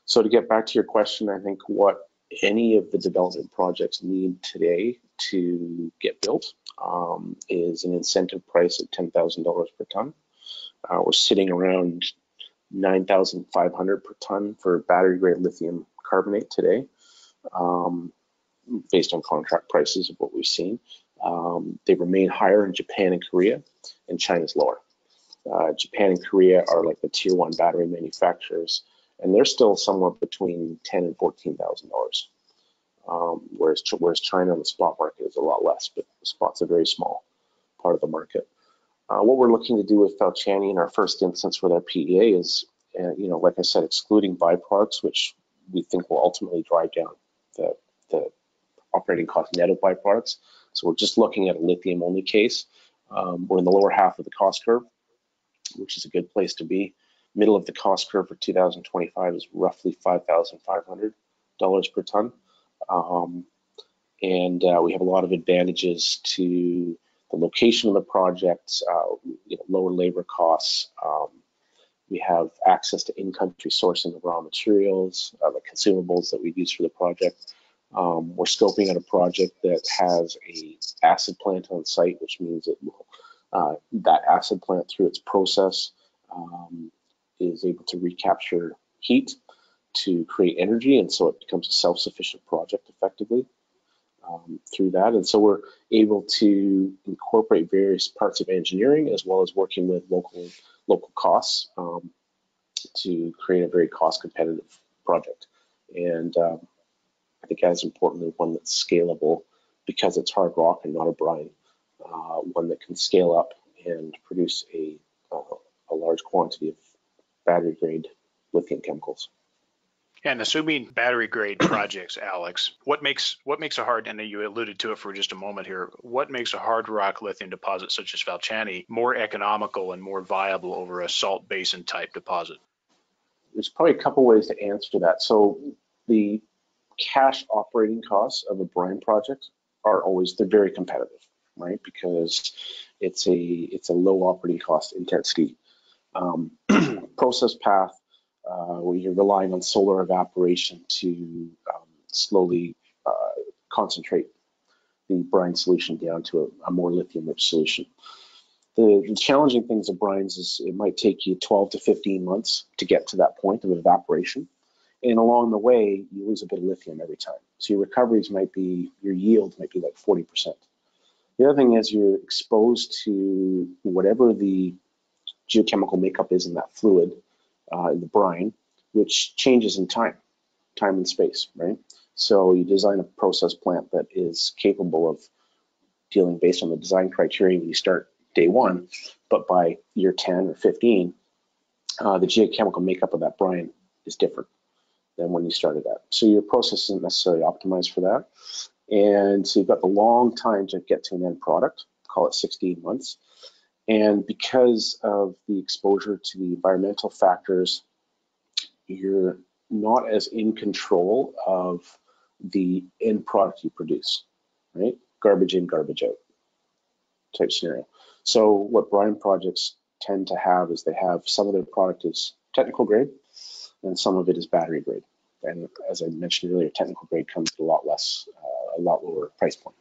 so to get back to your question, I think what any of the development projects need today to get built um, is an incentive price of ten thousand dollars per ton. Uh, we're sitting around nine thousand five hundred per ton for battery grade lithium carbonate today, um, based on contract prices of what we've seen. Um, they remain higher in Japan and Korea, and China's lower. Uh, Japan and Korea are like the tier one battery manufacturers, and they're still somewhere between ten and fourteen thousand dollars. Um, whereas whereas China on the spot market is a lot less, but the spot's a very small part of the market. Uh, what we're looking to do with Falchani in our first instance with our PEA is, uh, you know, like I said, excluding byproducts, which we think will ultimately drive down the, the operating cost net of byproducts. So we're just looking at a lithium only case. Um, we're in the lower half of the cost curve which is a good place to be. Middle of the cost curve for 2025 is roughly $5,500 per ton. Um, and uh, we have a lot of advantages to the location of the project, uh, you know, lower labor costs. Um, we have access to in-country sourcing of raw materials, uh, the consumables that we use for the project. Um, we're scoping out a project that has a acid plant on site, which means it will uh, that acid plant through its process um, is able to recapture heat to create energy and so it becomes a self-sufficient project effectively um, through that and so we're able to incorporate various parts of engineering as well as working with local local costs um, to create a very cost competitive project and um, I think as importantly one that's scalable because it's hard rock and not a brine uh, one that can scale up and produce a, uh, a large quantity of battery grade lithium chemicals. And assuming battery grade projects, Alex, what makes what makes a hard and you alluded to it for just a moment here, what makes a hard rock lithium deposit such as Falchani more economical and more viable over a salt basin type deposit? There's probably a couple ways to answer that. So the cash operating costs of a brine project are always they're very competitive right? Because it's a it's a low operating cost intensity um, process path where you're relying on solar evaporation to um, slowly uh, concentrate the brine solution down to a, a more lithium-rich solution. The, the, challenging things of brines is it might take you 12 to 15 months to get to that point of evaporation. And along the way, you lose a bit of lithium every time. So your recoveries might be, your yield might be like 40%. The other thing is you're exposed to whatever the geochemical makeup is in that fluid, uh, the brine, which changes in time, time and space, right? So you design a process plant that is capable of dealing based on the design criteria when you start day one, but by year 10 or 15, uh, the geochemical makeup of that brine is different than when you started out. So your process isn't necessarily optimized for that. And so you've got the long time to get to an end product, call it 16 months. And because of the exposure to the environmental factors, you're not as in control of the end product you produce, right? Garbage in, garbage out type scenario. So what brine projects tend to have is they have some of their product is technical grade and some of it is battery grade. And as I mentioned earlier, technical grade comes at a lot less, uh, a lot lower price point.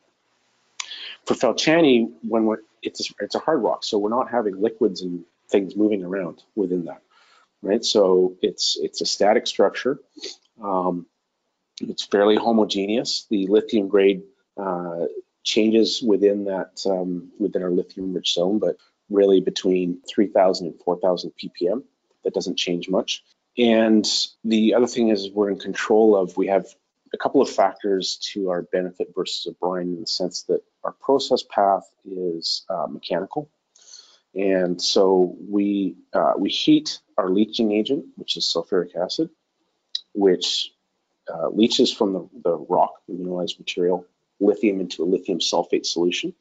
For Falchani, when we're it's a, it's a hard rock, so we're not having liquids and things moving around within that, right? So it's it's a static structure. Um, it's fairly homogeneous. The lithium grade uh, changes within that um, within our lithium rich zone, but really between 3,000 and 4,000 ppm. That doesn't change much. And the other thing is we're in control of, we have a couple of factors to our benefit versus a brine in the sense that our process path is uh, mechanical. And so we, uh, we heat our leaching agent, which is sulfuric acid, which uh, leaches from the, the rock, the mineralized material, lithium into a lithium sulfate solution.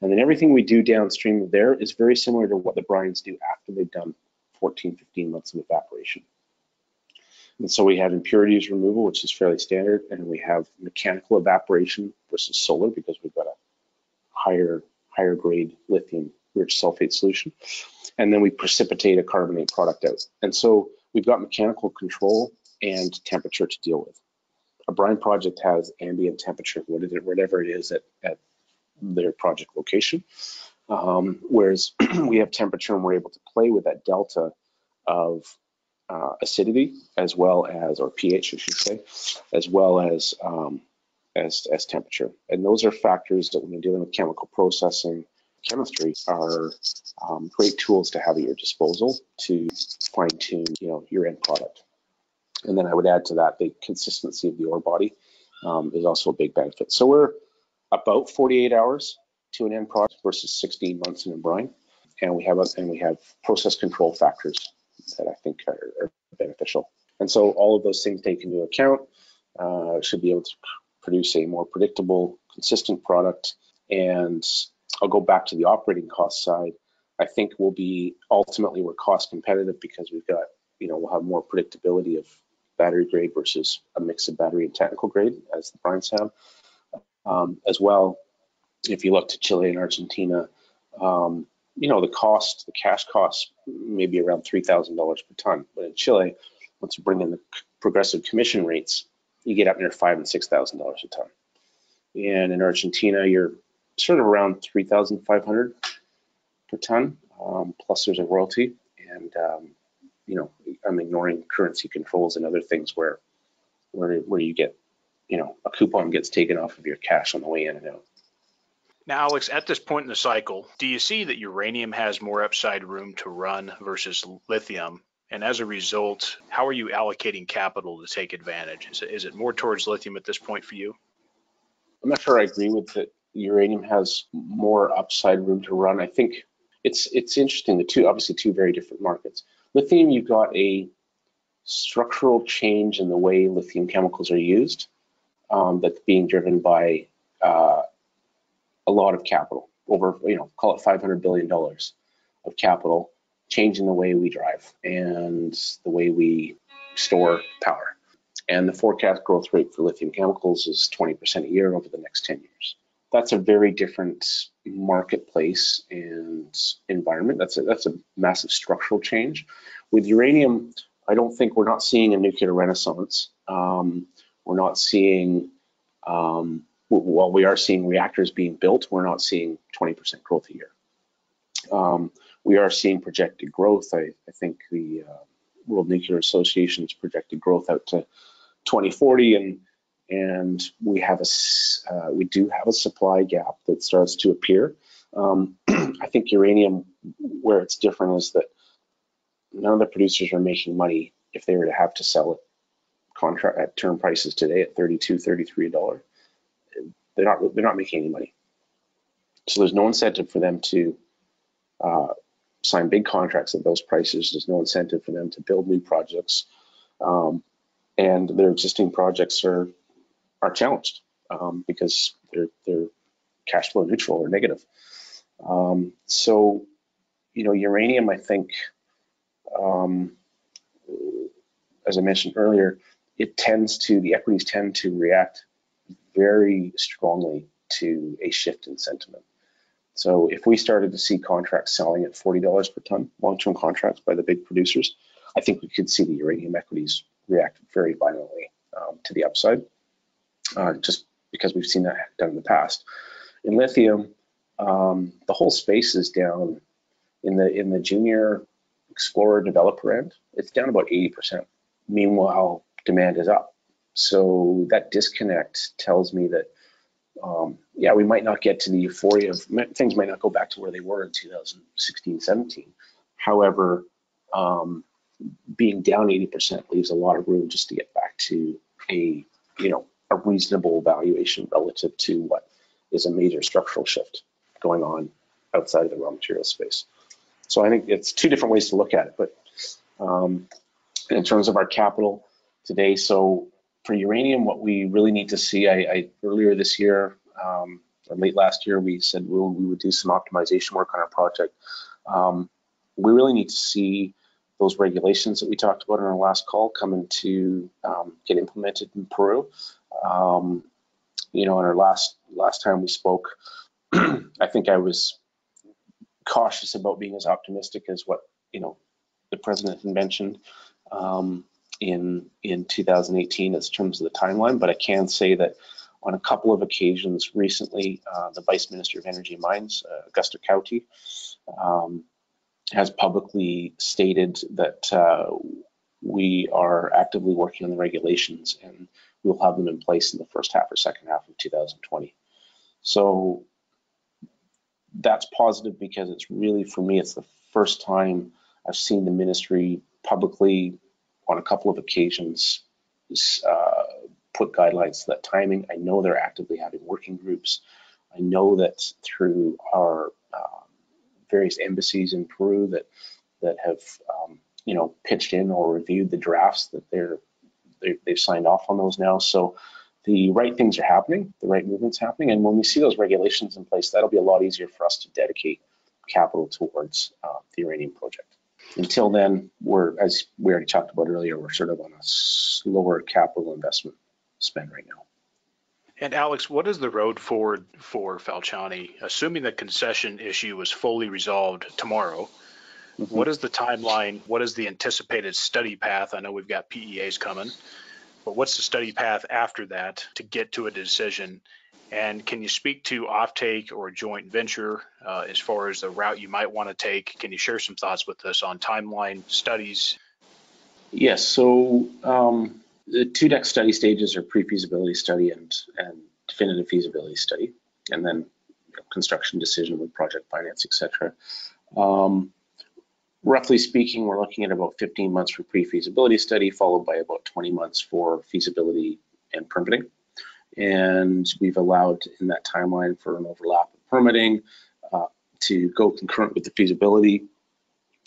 And then everything we do downstream of there is very similar to what the brines do after they've done 14, 15 months of evaporation. And so we have impurities removal, which is fairly standard, and we have mechanical evaporation versus solar because we've got a higher, higher grade lithium rich sulfate solution. And then we precipitate a carbonate product out. And so we've got mechanical control and temperature to deal with. A brine project has ambient temperature, whatever it is at, at their project location. Um, whereas we have temperature and we're able to play with that delta of uh, acidity as well as, or pH, I should say, as well as, um, as, as temperature. And those are factors that when you're dealing with chemical processing, chemistry are um, great tools to have at your disposal to fine tune, you know, your end product. And then I would add to that the consistency of the ore body um, is also a big benefit. So we're about 48 hours to an end product versus 16 months in a brine, and we have a, and we have process control factors that I think are, are beneficial. And so all of those things taken into account uh, should be able to produce a more predictable, consistent product. And I'll go back to the operating cost side. I think we'll be ultimately we're cost competitive because we've got, you know, we'll have more predictability of battery grade versus a mix of battery and technical grade as the brines have. Um, as well, if you look to Chile and Argentina, um, you know, the cost, the cash cost, maybe around $3,000 per ton. But in Chile, once you bring in the progressive commission rates, you get up near five and $6,000 a ton. And in Argentina, you're sort of around 3,500 per ton, um, plus there's a royalty. And, um, you know, I'm ignoring currency controls and other things where, where, where you get, you know, a coupon gets taken off of your cash on the way in and out. Now, Alex, at this point in the cycle, do you see that uranium has more upside room to run versus lithium? And as a result, how are you allocating capital to take advantage? Is it, is it more towards lithium at this point for you? I'm not sure I agree with that. Uranium has more upside room to run. I think it's it's interesting. The two obviously two very different markets. Lithium, you've got a structural change in the way lithium chemicals are used um, that's being driven by uh, a lot of capital, over, you know, call it $500 billion of capital, changing the way we drive and the way we store power. And the forecast growth rate for lithium chemicals is 20% a year over the next 10 years. That's a very different marketplace and environment. That's a, that's a massive structural change. With uranium, I don't think we're not seeing a nuclear renaissance. Um, we're not seeing um, while we are seeing reactors being built, we're not seeing 20% growth a year. Um, we are seeing projected growth. I, I think the uh, World Nuclear Association Association's projected growth out to 2040, and and we have a uh, we do have a supply gap that starts to appear. Um, I think uranium, where it's different, is that none of the producers are making money if they were to have to sell it contract at term prices today at 32 33 dollar they're not they're not making any money. So there's no incentive for them to uh, sign big contracts at those prices. There's no incentive for them to build new projects. Um, and their existing projects are are challenged um, because they're they're cash flow neutral or negative. Um, so you know uranium i think um, as I mentioned earlier, it tends to, the equities tend to react very strongly to a shift in sentiment. So if we started to see contracts selling at $40 per ton, long-term contracts by the big producers, I think we could see the uranium equities react very violently um, to the upside, uh, just because we've seen that done in the past. In lithium, um, the whole space is down in the in the junior explorer developer end. It's down about 80%. Meanwhile, demand is up. So that disconnect tells me that, um, yeah, we might not get to the euphoria of things might not go back to where they were in 2016, 17. However, um, being down 80% leaves a lot of room just to get back to a, you know, a reasonable valuation relative to what is a major structural shift going on outside of the raw material space. So I think it's two different ways to look at it, but um, in terms of our capital today. So for uranium, what we really need to see, I, I earlier this year, um, late last year, we said we'll, we would do some optimization work on our project. Um, we really need to see those regulations that we talked about in our last call come into um, get implemented in Peru. Um, you know, in our last last time we spoke, I think I was cautious about being as optimistic as what you know the president had mentioned um, in in 2018 as terms of the timeline, but I can say that on a couple of occasions recently, uh, the Vice Minister of Energy and Mines, uh, Augusto Cauti, um, has publicly stated that uh, we are actively working on the regulations and we'll have them in place in the first half or second half of 2020. So that's positive because it's really, for me, it's the first time I've seen the ministry publicly on a couple of occasions uh, put guidelines to that timing. I know they're actively having working groups. I know that through our um, various embassies in Peru that that have um, you know pitched in or reviewed the drafts that they're they, they've signed off on those now. So the right things are happening, the right movements happening, and when we see those regulations in place, that'll be a lot easier for us to dedicate capital towards uh, the uranium project. Until then, we're, as we already talked about earlier, we're sort of on a slower capital investment spend right now. And Alex, what is the road forward for Falchani? Assuming the concession issue is fully resolved tomorrow, mm-hmm. what is the timeline? What is the anticipated study path? I know we've got PEAs coming. But what's the study path after that to get to a decision? And can you speak to offtake or joint venture uh, as far as the route you might want to take? Can you share some thoughts with us on timeline studies? Yes. So um, the two deck study stages are pre-feasibility study and and definitive feasibility study, and then construction decision with project finance, etc. Um, roughly speaking, we're looking at about 15 months for pre-feasibility study, followed by about 20 months for feasibility and permitting. And we've allowed in that timeline for an overlap of permitting uh, to go concurrent with the feasibility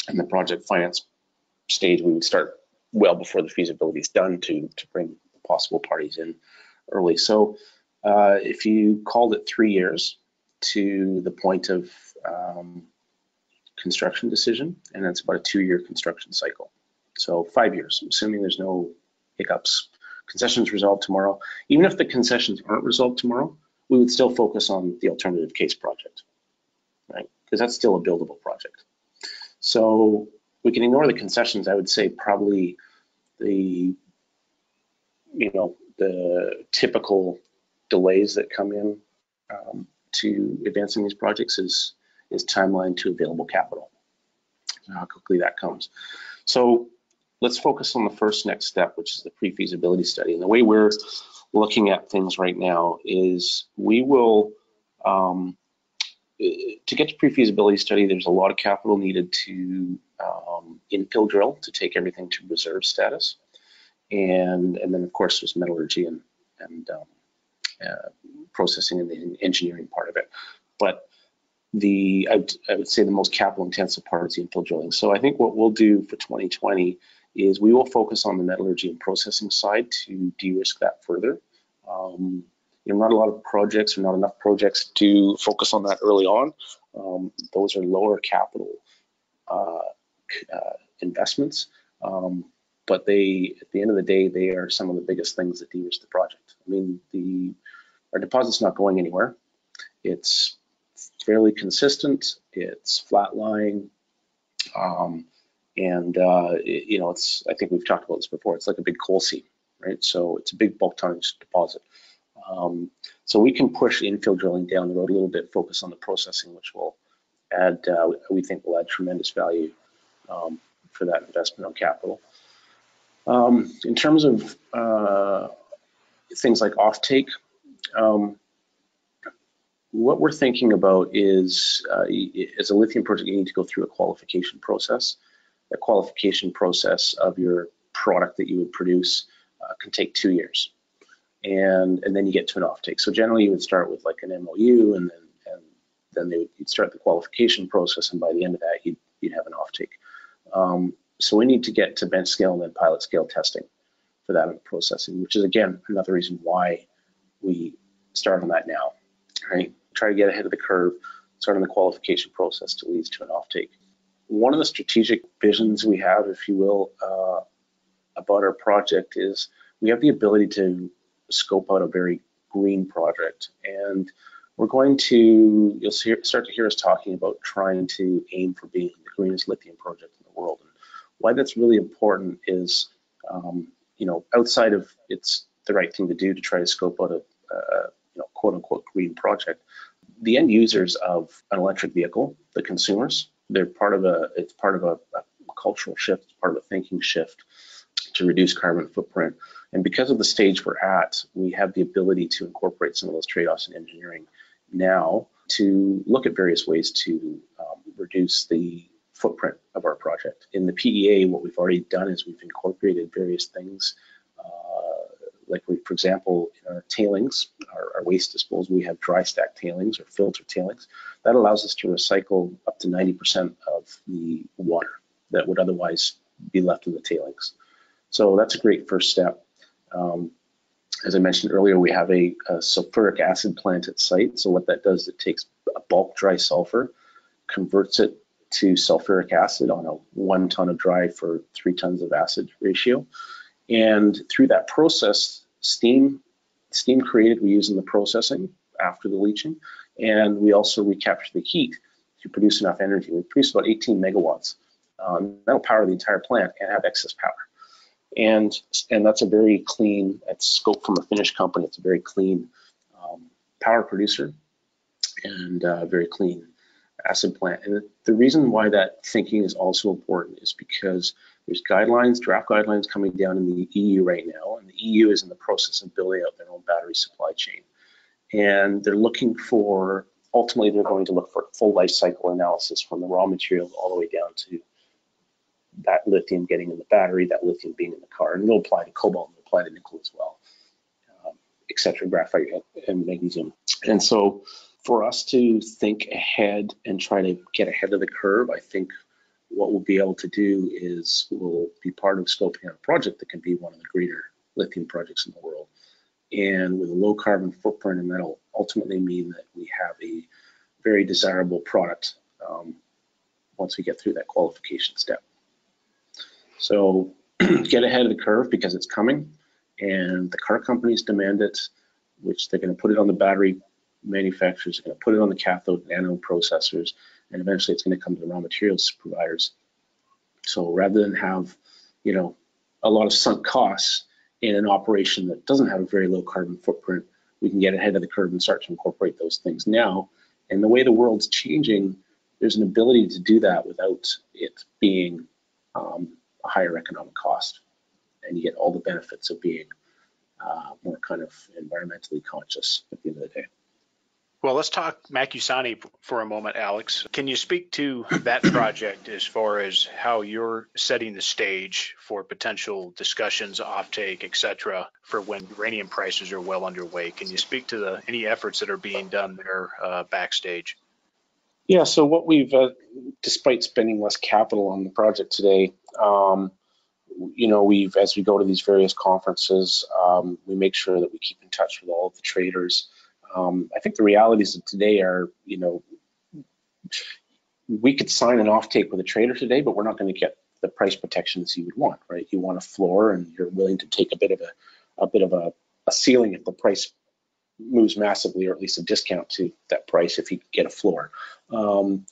and the project finance stage. We would start well before the feasibility is done to, to bring possible parties in early. So uh, if you called it three years to the point of um, construction decision, and it's about a two-year construction cycle. So five years, assuming there's no hiccups. Concessions resolved tomorrow. Even if the concessions aren't resolved tomorrow, we would still focus on the alternative case project, right? Because that's still a buildable project. So we can ignore the concessions. I would say probably the, you know, the typical delays that come in um, to advancing these projects is is timeline to available capital, how quickly that comes. So let's focus on the first next step, which is the pre-feasibility study. And the way we're looking at things right now is we will, um, to get to pre-feasibility study, there's a lot of capital needed to um, infill drill to take everything to reserve status. And, and then of course there's metallurgy and, and um, uh, processing and the engineering part of it. But the I I would, say the most capital intensive part is the infill drilling. So I think what we'll do for 2020 is we will focus on the metallurgy and processing side to de-risk that further. Um, you know, not a lot of projects or not enough projects to focus on that early on. Um, those are lower capital uh, uh, investments, um, but they, at the end of the day, they are some of the biggest things that de-risk the project. I mean, the our deposit's not going anywhere. It's fairly consistent. It's flat lying. Um, and, uh, it, you know, it's, I think we've talked about this before. It's like a big coal seam, right? So it's a big bulk tonnage deposit. Um, so we can push infill drilling down the road a little bit, focus on the processing, which will add, uh, we think will add tremendous value um, for that investment on capital. Um, in terms of uh, things like offtake, um, what we're thinking about is, uh, as a lithium project, you need to go through a qualification process. The qualification process of your product that you would produce uh, can take two years, and and then you get to an offtake. So generally, you would start with like an MOU, and then and then they would you'd start the qualification process, and by the end of that, you'd you'd have an offtake. Um, so we need to get to bench scale and then pilot scale testing for that processing, which is again another reason why we start on that now, right? Try to get ahead of the curve, start on the qualification process to lead to an offtake. One of the strategic visions we have, if you will, uh, about our project is we have the ability to scope out a very green project. And we're going to, you'll see, start to hear us talking about trying to aim for being the greenest lithium project in the world. And why that's really important is, um, you know, outside of it's the right thing to do to try to scope out a, you know, quote unquote green project. The end users of an electric vehicle, the consumers, they're part of a, it's part of a, a cultural shift, it's part of a thinking shift to reduce carbon footprint. And because of the stage we're at, we have the ability to incorporate some of those trade-offs in engineering now to look at various ways to um, reduce the footprint of our project. In the PEA, what we've already done is we've incorporated various things like we, for example, our tailings, our, our, waste disposal, we have dry stack tailings or filter tailings. That allows us to recycle up to 90% of the water that would otherwise be left in the tailings. So that's a great first step. Um, as I mentioned earlier, we have a, a, sulfuric acid plant at site. So what that does, it takes a bulk dry sulfur, converts it to sulfuric acid on a one ton of dry for three tons of acid ratio. And through that process, steam, steam created we use in the processing after the leaching, and we also recapture the heat to produce enough energy. We produce about 18 megawatts. Um, that'll power the entire plant and have excess power. And, and that's a very clean, it's scope from a Finnish company, it's a very clean um, power producer and uh, very clean acid plant. And the reason why that thinking is also important is because there's guidelines, draft guidelines coming down in the EU right now, and the EU is in the process of building out their own battery supply chain. And they're looking for, ultimately, they're going to look for full life cycle analysis from the raw material all the way down to that lithium getting in the battery, that lithium being in the car. And it'll apply to cobalt, it'll apply to nickel as well, um, et cetera, graphite and magnesium. And so for us to think ahead and try to get ahead of the curve, I think what we'll be able to do is we'll be part of scoping out a project that can be one of the greener lithium projects in the world. And with a low carbon footprint, and that'll ultimately mean that we have a very desirable product um, once we get through that qualification step. So get ahead of the curve because it's coming and the car companies demand it, which they're going to put it on the battery manufacturers, are going to put it on the cathode and anode processors, and eventually it's going to come to the raw materials providers. So rather than have, you know, a lot of sunk costs in an operation that doesn't have a very low carbon footprint, we can get ahead of the curve and start to incorporate those things now. And the way the world's changing, there's an ability to do that without it being um, a higher economic cost. And you get all the benefits of being uh, more kind of environmentally conscious at the end of the day. Well, let's talk Macusani for a moment, Alex. Can you speak to that project as far as how you're setting the stage for potential discussions, offtake, et cetera, for when uranium prices are well underway? Can you speak to the, any efforts that are being done there uh, backstage? Yeah, so what we've, uh, despite spending less capital on the project today, um, you know, we've, as we go to these various conferences, um, we make sure that we keep in touch with all of the traders um, I think the realities of today are, you know, we could sign an offtake with a trader today, but we're not going to get the price protections you would want, right? You want a floor, and you're willing to take a bit of a, a bit of a, a ceiling if the price moves massively, or at least a discount to that price if you get a floor. Um,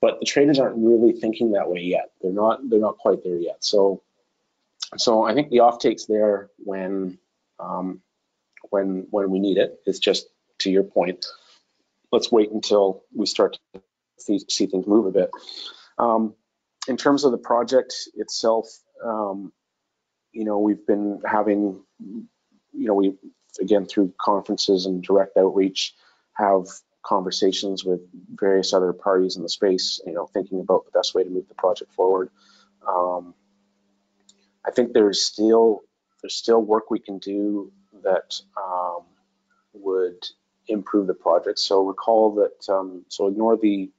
but the traders aren't really thinking that way yet. They're not. They're not quite there yet. So, so I think the offtake's there when um, when when we need it. It's just to your point, let's wait until we start to see, things move a bit. Um, in terms of the project itself, um, you know, we've been having, you know, we again through conferences and direct outreach have conversations with various other parties in the space, you know, thinking about the best way to move the project forward. Um, I think there's still there's still work we can do that would improve the project. So recall that, um, so ignore the,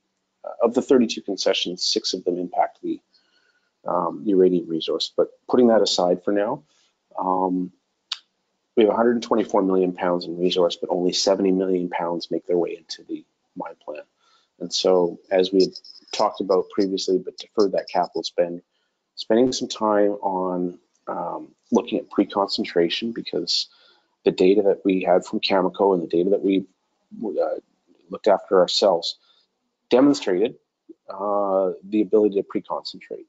uh, of the 32 concessions, six of them impact the um, uranium resource. But putting that aside for now, um, we have 124 million pounds in resource, but only 70 million pounds make their way into the mine plan. And so, as we had talked about previously, but deferred that capital spend, spending some time on um, looking at pre-concentration because the data that we had from Cameco and the data that we uh, looked after ourselves demonstrated uh, the ability to pre-concentrate.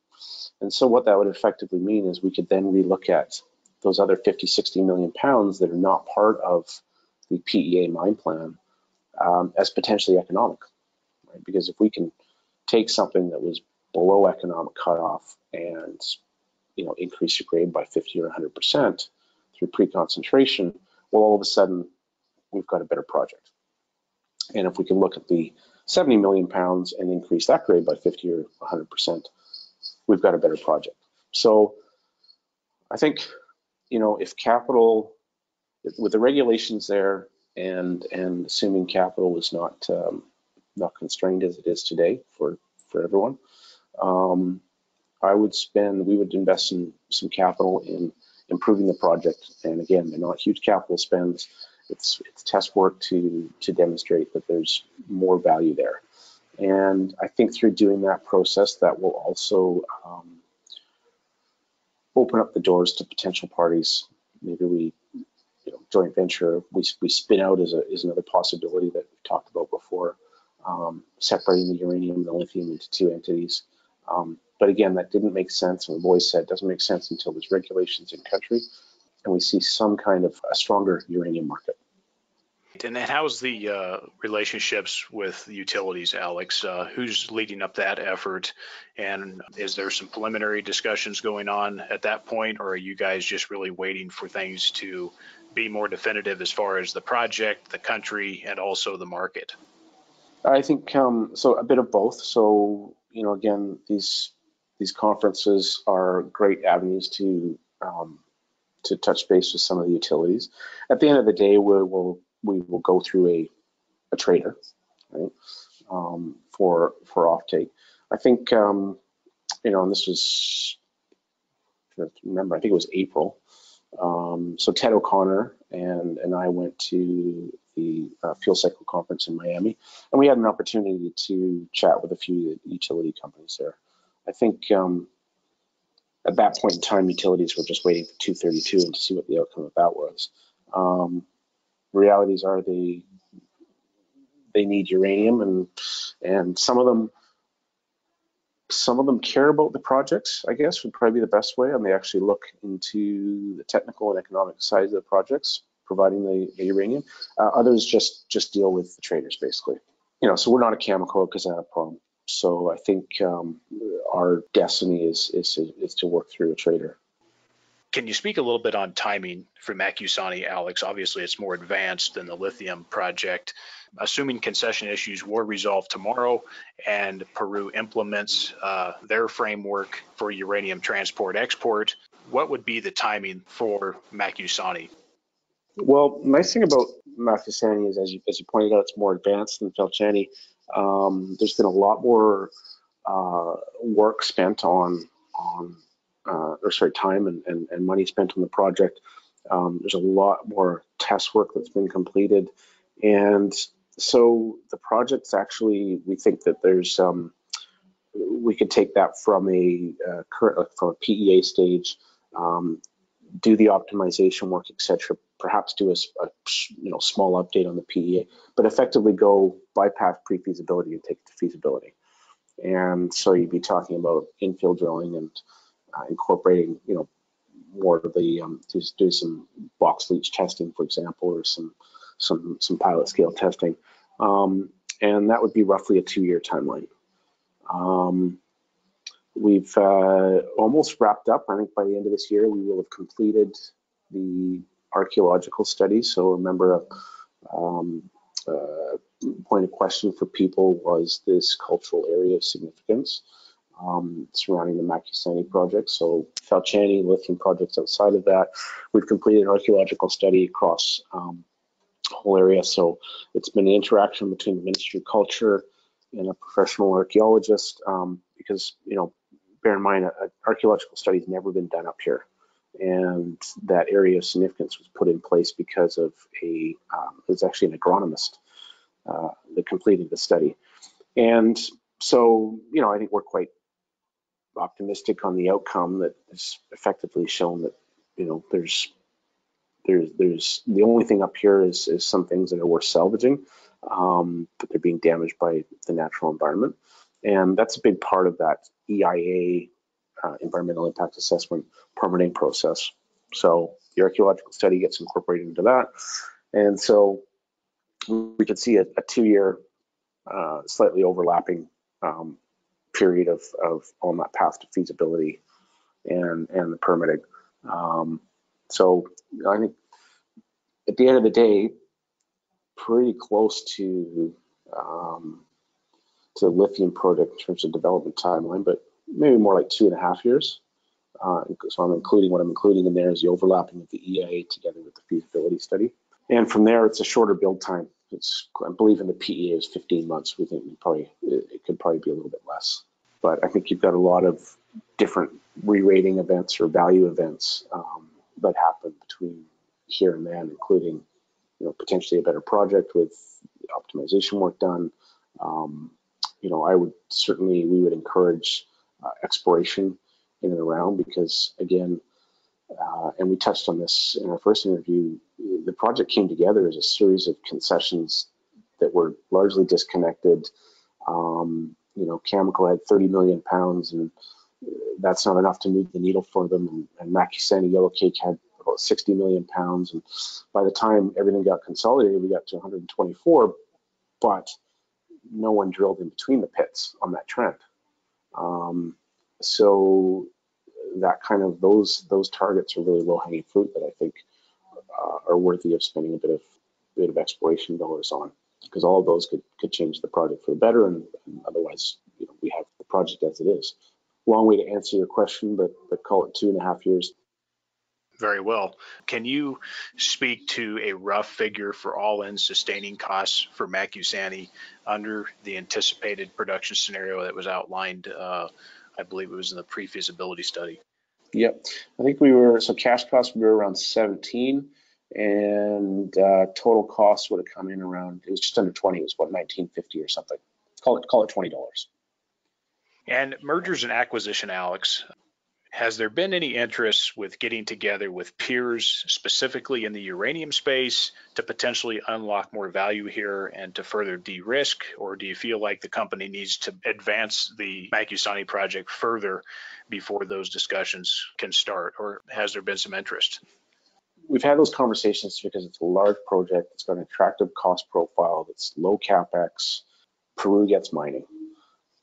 And so what that would effectively mean is we could then relook at those other 50, 60 million pounds that are not part of the PEA mine plan um, as potentially economic, right? Because if we can take something that was below economic cutoff and you know increase your grade by 50 or 100 percent pre-concentration, well, all of a sudden we've got a better project. And if we can look at the 70 million pounds and increase that grade by 50 or 100 percent, we've got a better project. So I think, you know, if capital, with the regulations there and and assuming capital is not um, not constrained as it is today for for everyone, um, I would spend, we would invest in some capital in improving the project. And again, they're not huge capital spends. It's, it's test work to, to demonstrate that there's more value there. And I think through doing that process, that will also um, open up the doors to potential parties. Maybe we, you know, joint venture, we, we spin out is, a, is another possibility that we've talked about before, um, separating the uranium and the lithium into two entities. Um, but again, that didn't make sense. And we've always said it doesn't make sense until there's regulations in country and we see some kind of a stronger uranium market. And then how's the uh, relationships with utilities, Alex? Uh, who's leading up that effort? And is there some preliminary discussions going on at that point, or are you guys just really waiting for things to be more definitive as far as the project, the country, and also the market? I think um, so. A bit of both. So you know, again, these these conferences are great avenues to um, to touch base with some of the utilities. At the end of the day, we will we will go through a a trader, right, um, for for offtake. I think um, you know, and this was remember, I think it was April. Um, so Ted O'Connor and and I went to the uh, fuel cycle conference in Miami, and we had an opportunity to chat with a few utility companies there. I think um, at that point in time, utilities were just waiting for 232 and to see what the outcome of that was. Um, realities are they they need uranium, and and some of them some of them care about the projects. I guess would probably be the best way, and they actually look into the technical and economic sides of the projects, providing the, the uranium. Uh, others just just deal with the traders basically. You know, so we're not a Cameco because a problem. So I think um, our destiny is, is, is to work through a trader. Can you speak a little bit on timing for Macusani, Alex? Obviously, it's more advanced than the lithium project. Assuming concession issues were resolved tomorrow and Peru implements uh, their framework for uranium transport export, what would be the timing for Macusani? Well, nice thing about Macusani is, as you, as you pointed out, it's more advanced than Falchani. Um, there's been a lot more uh, work spent on on uh, or sorry, time and, and, and money spent on the project. Um, there's a lot more test work that's been completed, and so the project's actually we think that there's um, we could take that from a uh, current from a PEA stage, um, do the optimization work, etc. Perhaps do a, a, you know small update on the PEA, but effectively go bypass pre-feasibility and take it to feasibility. And so you'd be talking about infill drilling and uh, incorporating, you know, more of the um, to do some box leach testing, for example, or some some some pilot scale testing, um, and that would be roughly a two-year timeline. Um, we've uh, almost wrapped up. I think by the end of this year, we will have completed the archaeological study. So remember, um, uh, point of question for people was this cultural area of significance um, surrounding the Macusani project. So Falchani, lithium projects outside of that. We've completed an archaeological study across um, whole area. So it's been an interaction between the Ministry of Culture and a professional archaeologist um, because, you know, bear in mind, an archaeological study has never been done up here. And that area of significance was put in place because of a, um, it was actually an agronomist uh, that completed the study. And so, you know, I think we're quite optimistic on the outcome that has effectively shown that you know there's there's there's the only thing up here is is some things that are worth salvaging, um, but they're being damaged by the natural environment, and that's a big part of that EIA uh, environmental impact assessment permitting process. So the archaeological study gets incorporated into that, and so we could see a, a two-year, uh, slightly overlapping um, period of, of on that path to feasibility and and the permitting. Um, so I think at the end of the day, pretty close to um, to the lithium project in terms of development timeline, but maybe more like two and a half years. Uh, so I'm including what I'm including in there is the overlapping of the EIA together with the feasibility study. And from there, it's a shorter build time. It's, I believe in the PEA is 15 months. We think probably it, it could probably be a little bit less. But I think you've got a lot of different re-rating events or value events um, that happen between here and then, including you know potentially a better project with optimization work done. Um, you know, I would certainly we would encourage uh, exploration in and around because again, uh, and we touched on this in our first interview, the project came together as a series of concessions that were largely disconnected. Um, you know, Cameco had 30 million pounds, and that's not enough to move the needle for them. And, and Macusani Yellowcake had about 60 million pounds. And by the time everything got consolidated, we got to 124, but no one drilled in between the pits on that trend. Um, so that kind of those those targets are really low hanging fruit that I think uh, are worthy of spending a bit of bit of exploration dollars on because all of those could could change the project for the better and, and, otherwise you know we have the project as it is long way to answer your question but but call it two and a half years very well. Can you speak to a rough figure for all-in sustaining costs for Macusani under the anticipated production scenario that was outlined uh, I believe it was in the pre-feasibility study. Yep. I think we were, so cash costs, we were around 17 and uh, total costs would have come in around, it was just under 20, it was what, 1950 or something. Call it, call it $20. And mergers and acquisition, Alex, has there been any interest with getting together with peers, specifically in the uranium space, to potentially unlock more value here and to further de-risk? Or do you feel like the company needs to advance the Macusani project further before those discussions can start? Or has there been some interest? We've had those conversations because it's a large project. It's got an attractive cost profile. That's low capex. Peru gets mining.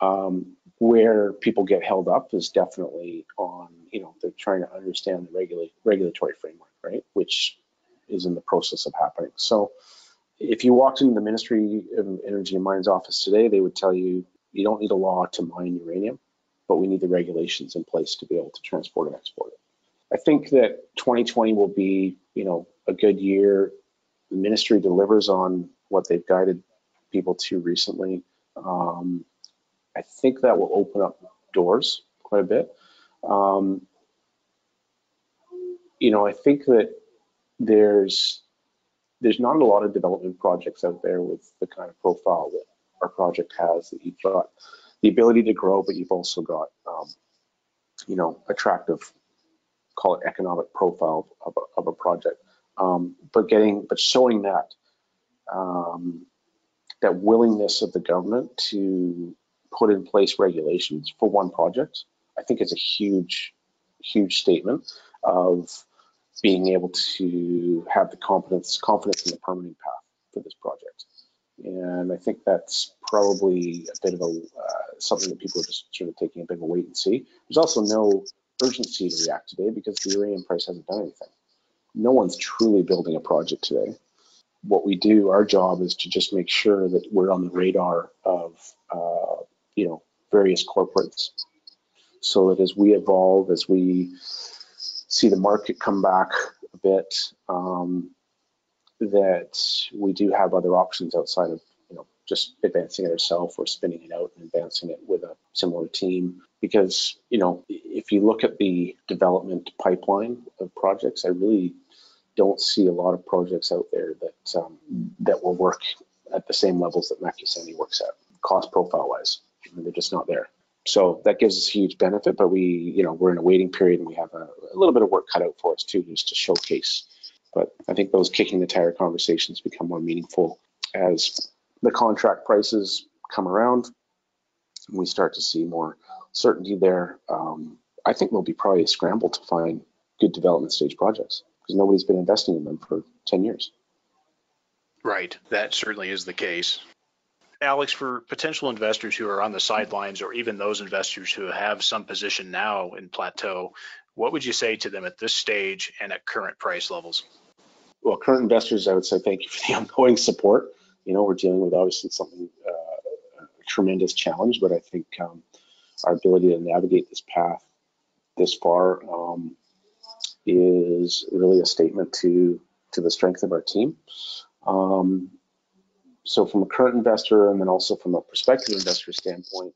Um, Where people get held up is definitely on, you know, they're trying to understand the regula- regulatory framework, right? Which is in the process of happening. So if you walked into the Ministry of Energy and Mines office today, they would tell you you don't need a law to mine uranium, but we need the regulations in place to be able to transport and export it. I think that 2020 will be, you know, a good year. The ministry delivers on what they've guided people to recently. Um, I think that will open up doors quite a bit. Um, you know, I think that there's there's not a lot of development projects out there with the kind of profile that our project has. That you've got the ability to grow, but you've also got um, you know attractive, call it economic profile of a, of a project. Um, but getting but showing that um, that willingness of the government to put in place regulations for one project, I think is a huge, huge statement of being able to have the confidence confidence in the permitting path for this project. And I think that's probably a bit of a uh, something that people are just sort of taking a bit of a wait and see. There's also no urgency to react today because the uranium price hasn't done anything. No one's truly building a project today. What we do, our job is to just make sure that we're on the radar of, uh, you know, various corporates, so that as we evolve, as we see the market come back a bit, um, that we do have other options outside of you know just advancing it ourselves or spinning it out and advancing it with a similar team. Because you know if you look at the development pipeline of projects, I really don't see a lot of projects out there that um, that will work at the same levels that Macusani works at, cost profile wise. They're just not there. So that gives us a huge benefit, but we, you know, we're in a waiting period and we have a, a little bit of work cut out for us too, just to showcase. But I think those kicking the tire conversations become more meaningful as the contract prices come around. And we start to see more certainty there. Um, I think there'll be probably a scramble to find good development stage projects because nobody's been investing in them for 10 years. Right, that certainly is the case. Alex, for potential investors who are on the sidelines or even those investors who have some position now in Plateau, what would you say to them at this stage and at current price levels? Well, current investors, I would say thank you for the ongoing support. You know, we're dealing with obviously something, uh, a tremendous challenge, but I think um, our ability to navigate this path this far um, is really a statement to to the strength of our team. Um, so from a current investor and then also from a prospective investor standpoint,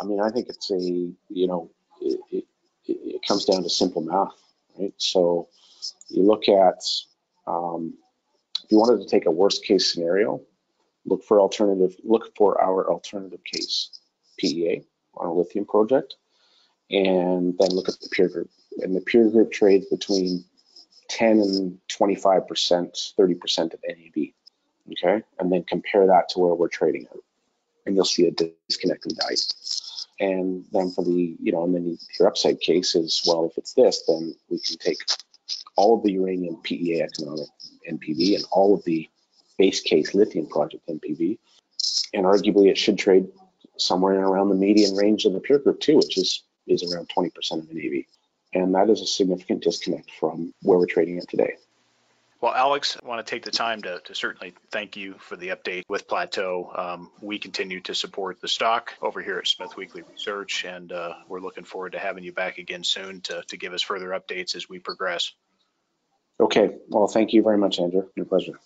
I mean, I think it's a, you know, it, it, it comes down to simple math, right? So you look at, um, if you wanted to take a worst case scenario, look for alternative, look for our alternative case PEA on a lithium project, and then look at the peer group. And the peer group trades between 10 and 25%, 30% of NAV okay? And then compare that to where we're trading at, and you'll see a disconnect in value. And then for the, you know, and then your upside case is, well, if it's this, then we can take all of the uranium PEA economic NPV and all of the base case lithium project NPV, and arguably it should trade somewhere in around the median range of the peer group too, which is is around 20% of the NAV. And that is a significant disconnect from where we're trading at today. Well, Alex, I want to take the time to, to certainly thank you for the update with Plateau. Um, we continue to support the stock over here at Smith Weekly Research, and uh, we're looking forward to having you back again soon to, to give us further updates as we progress. Okay. Well, thank you very much, Andrew. Your pleasure.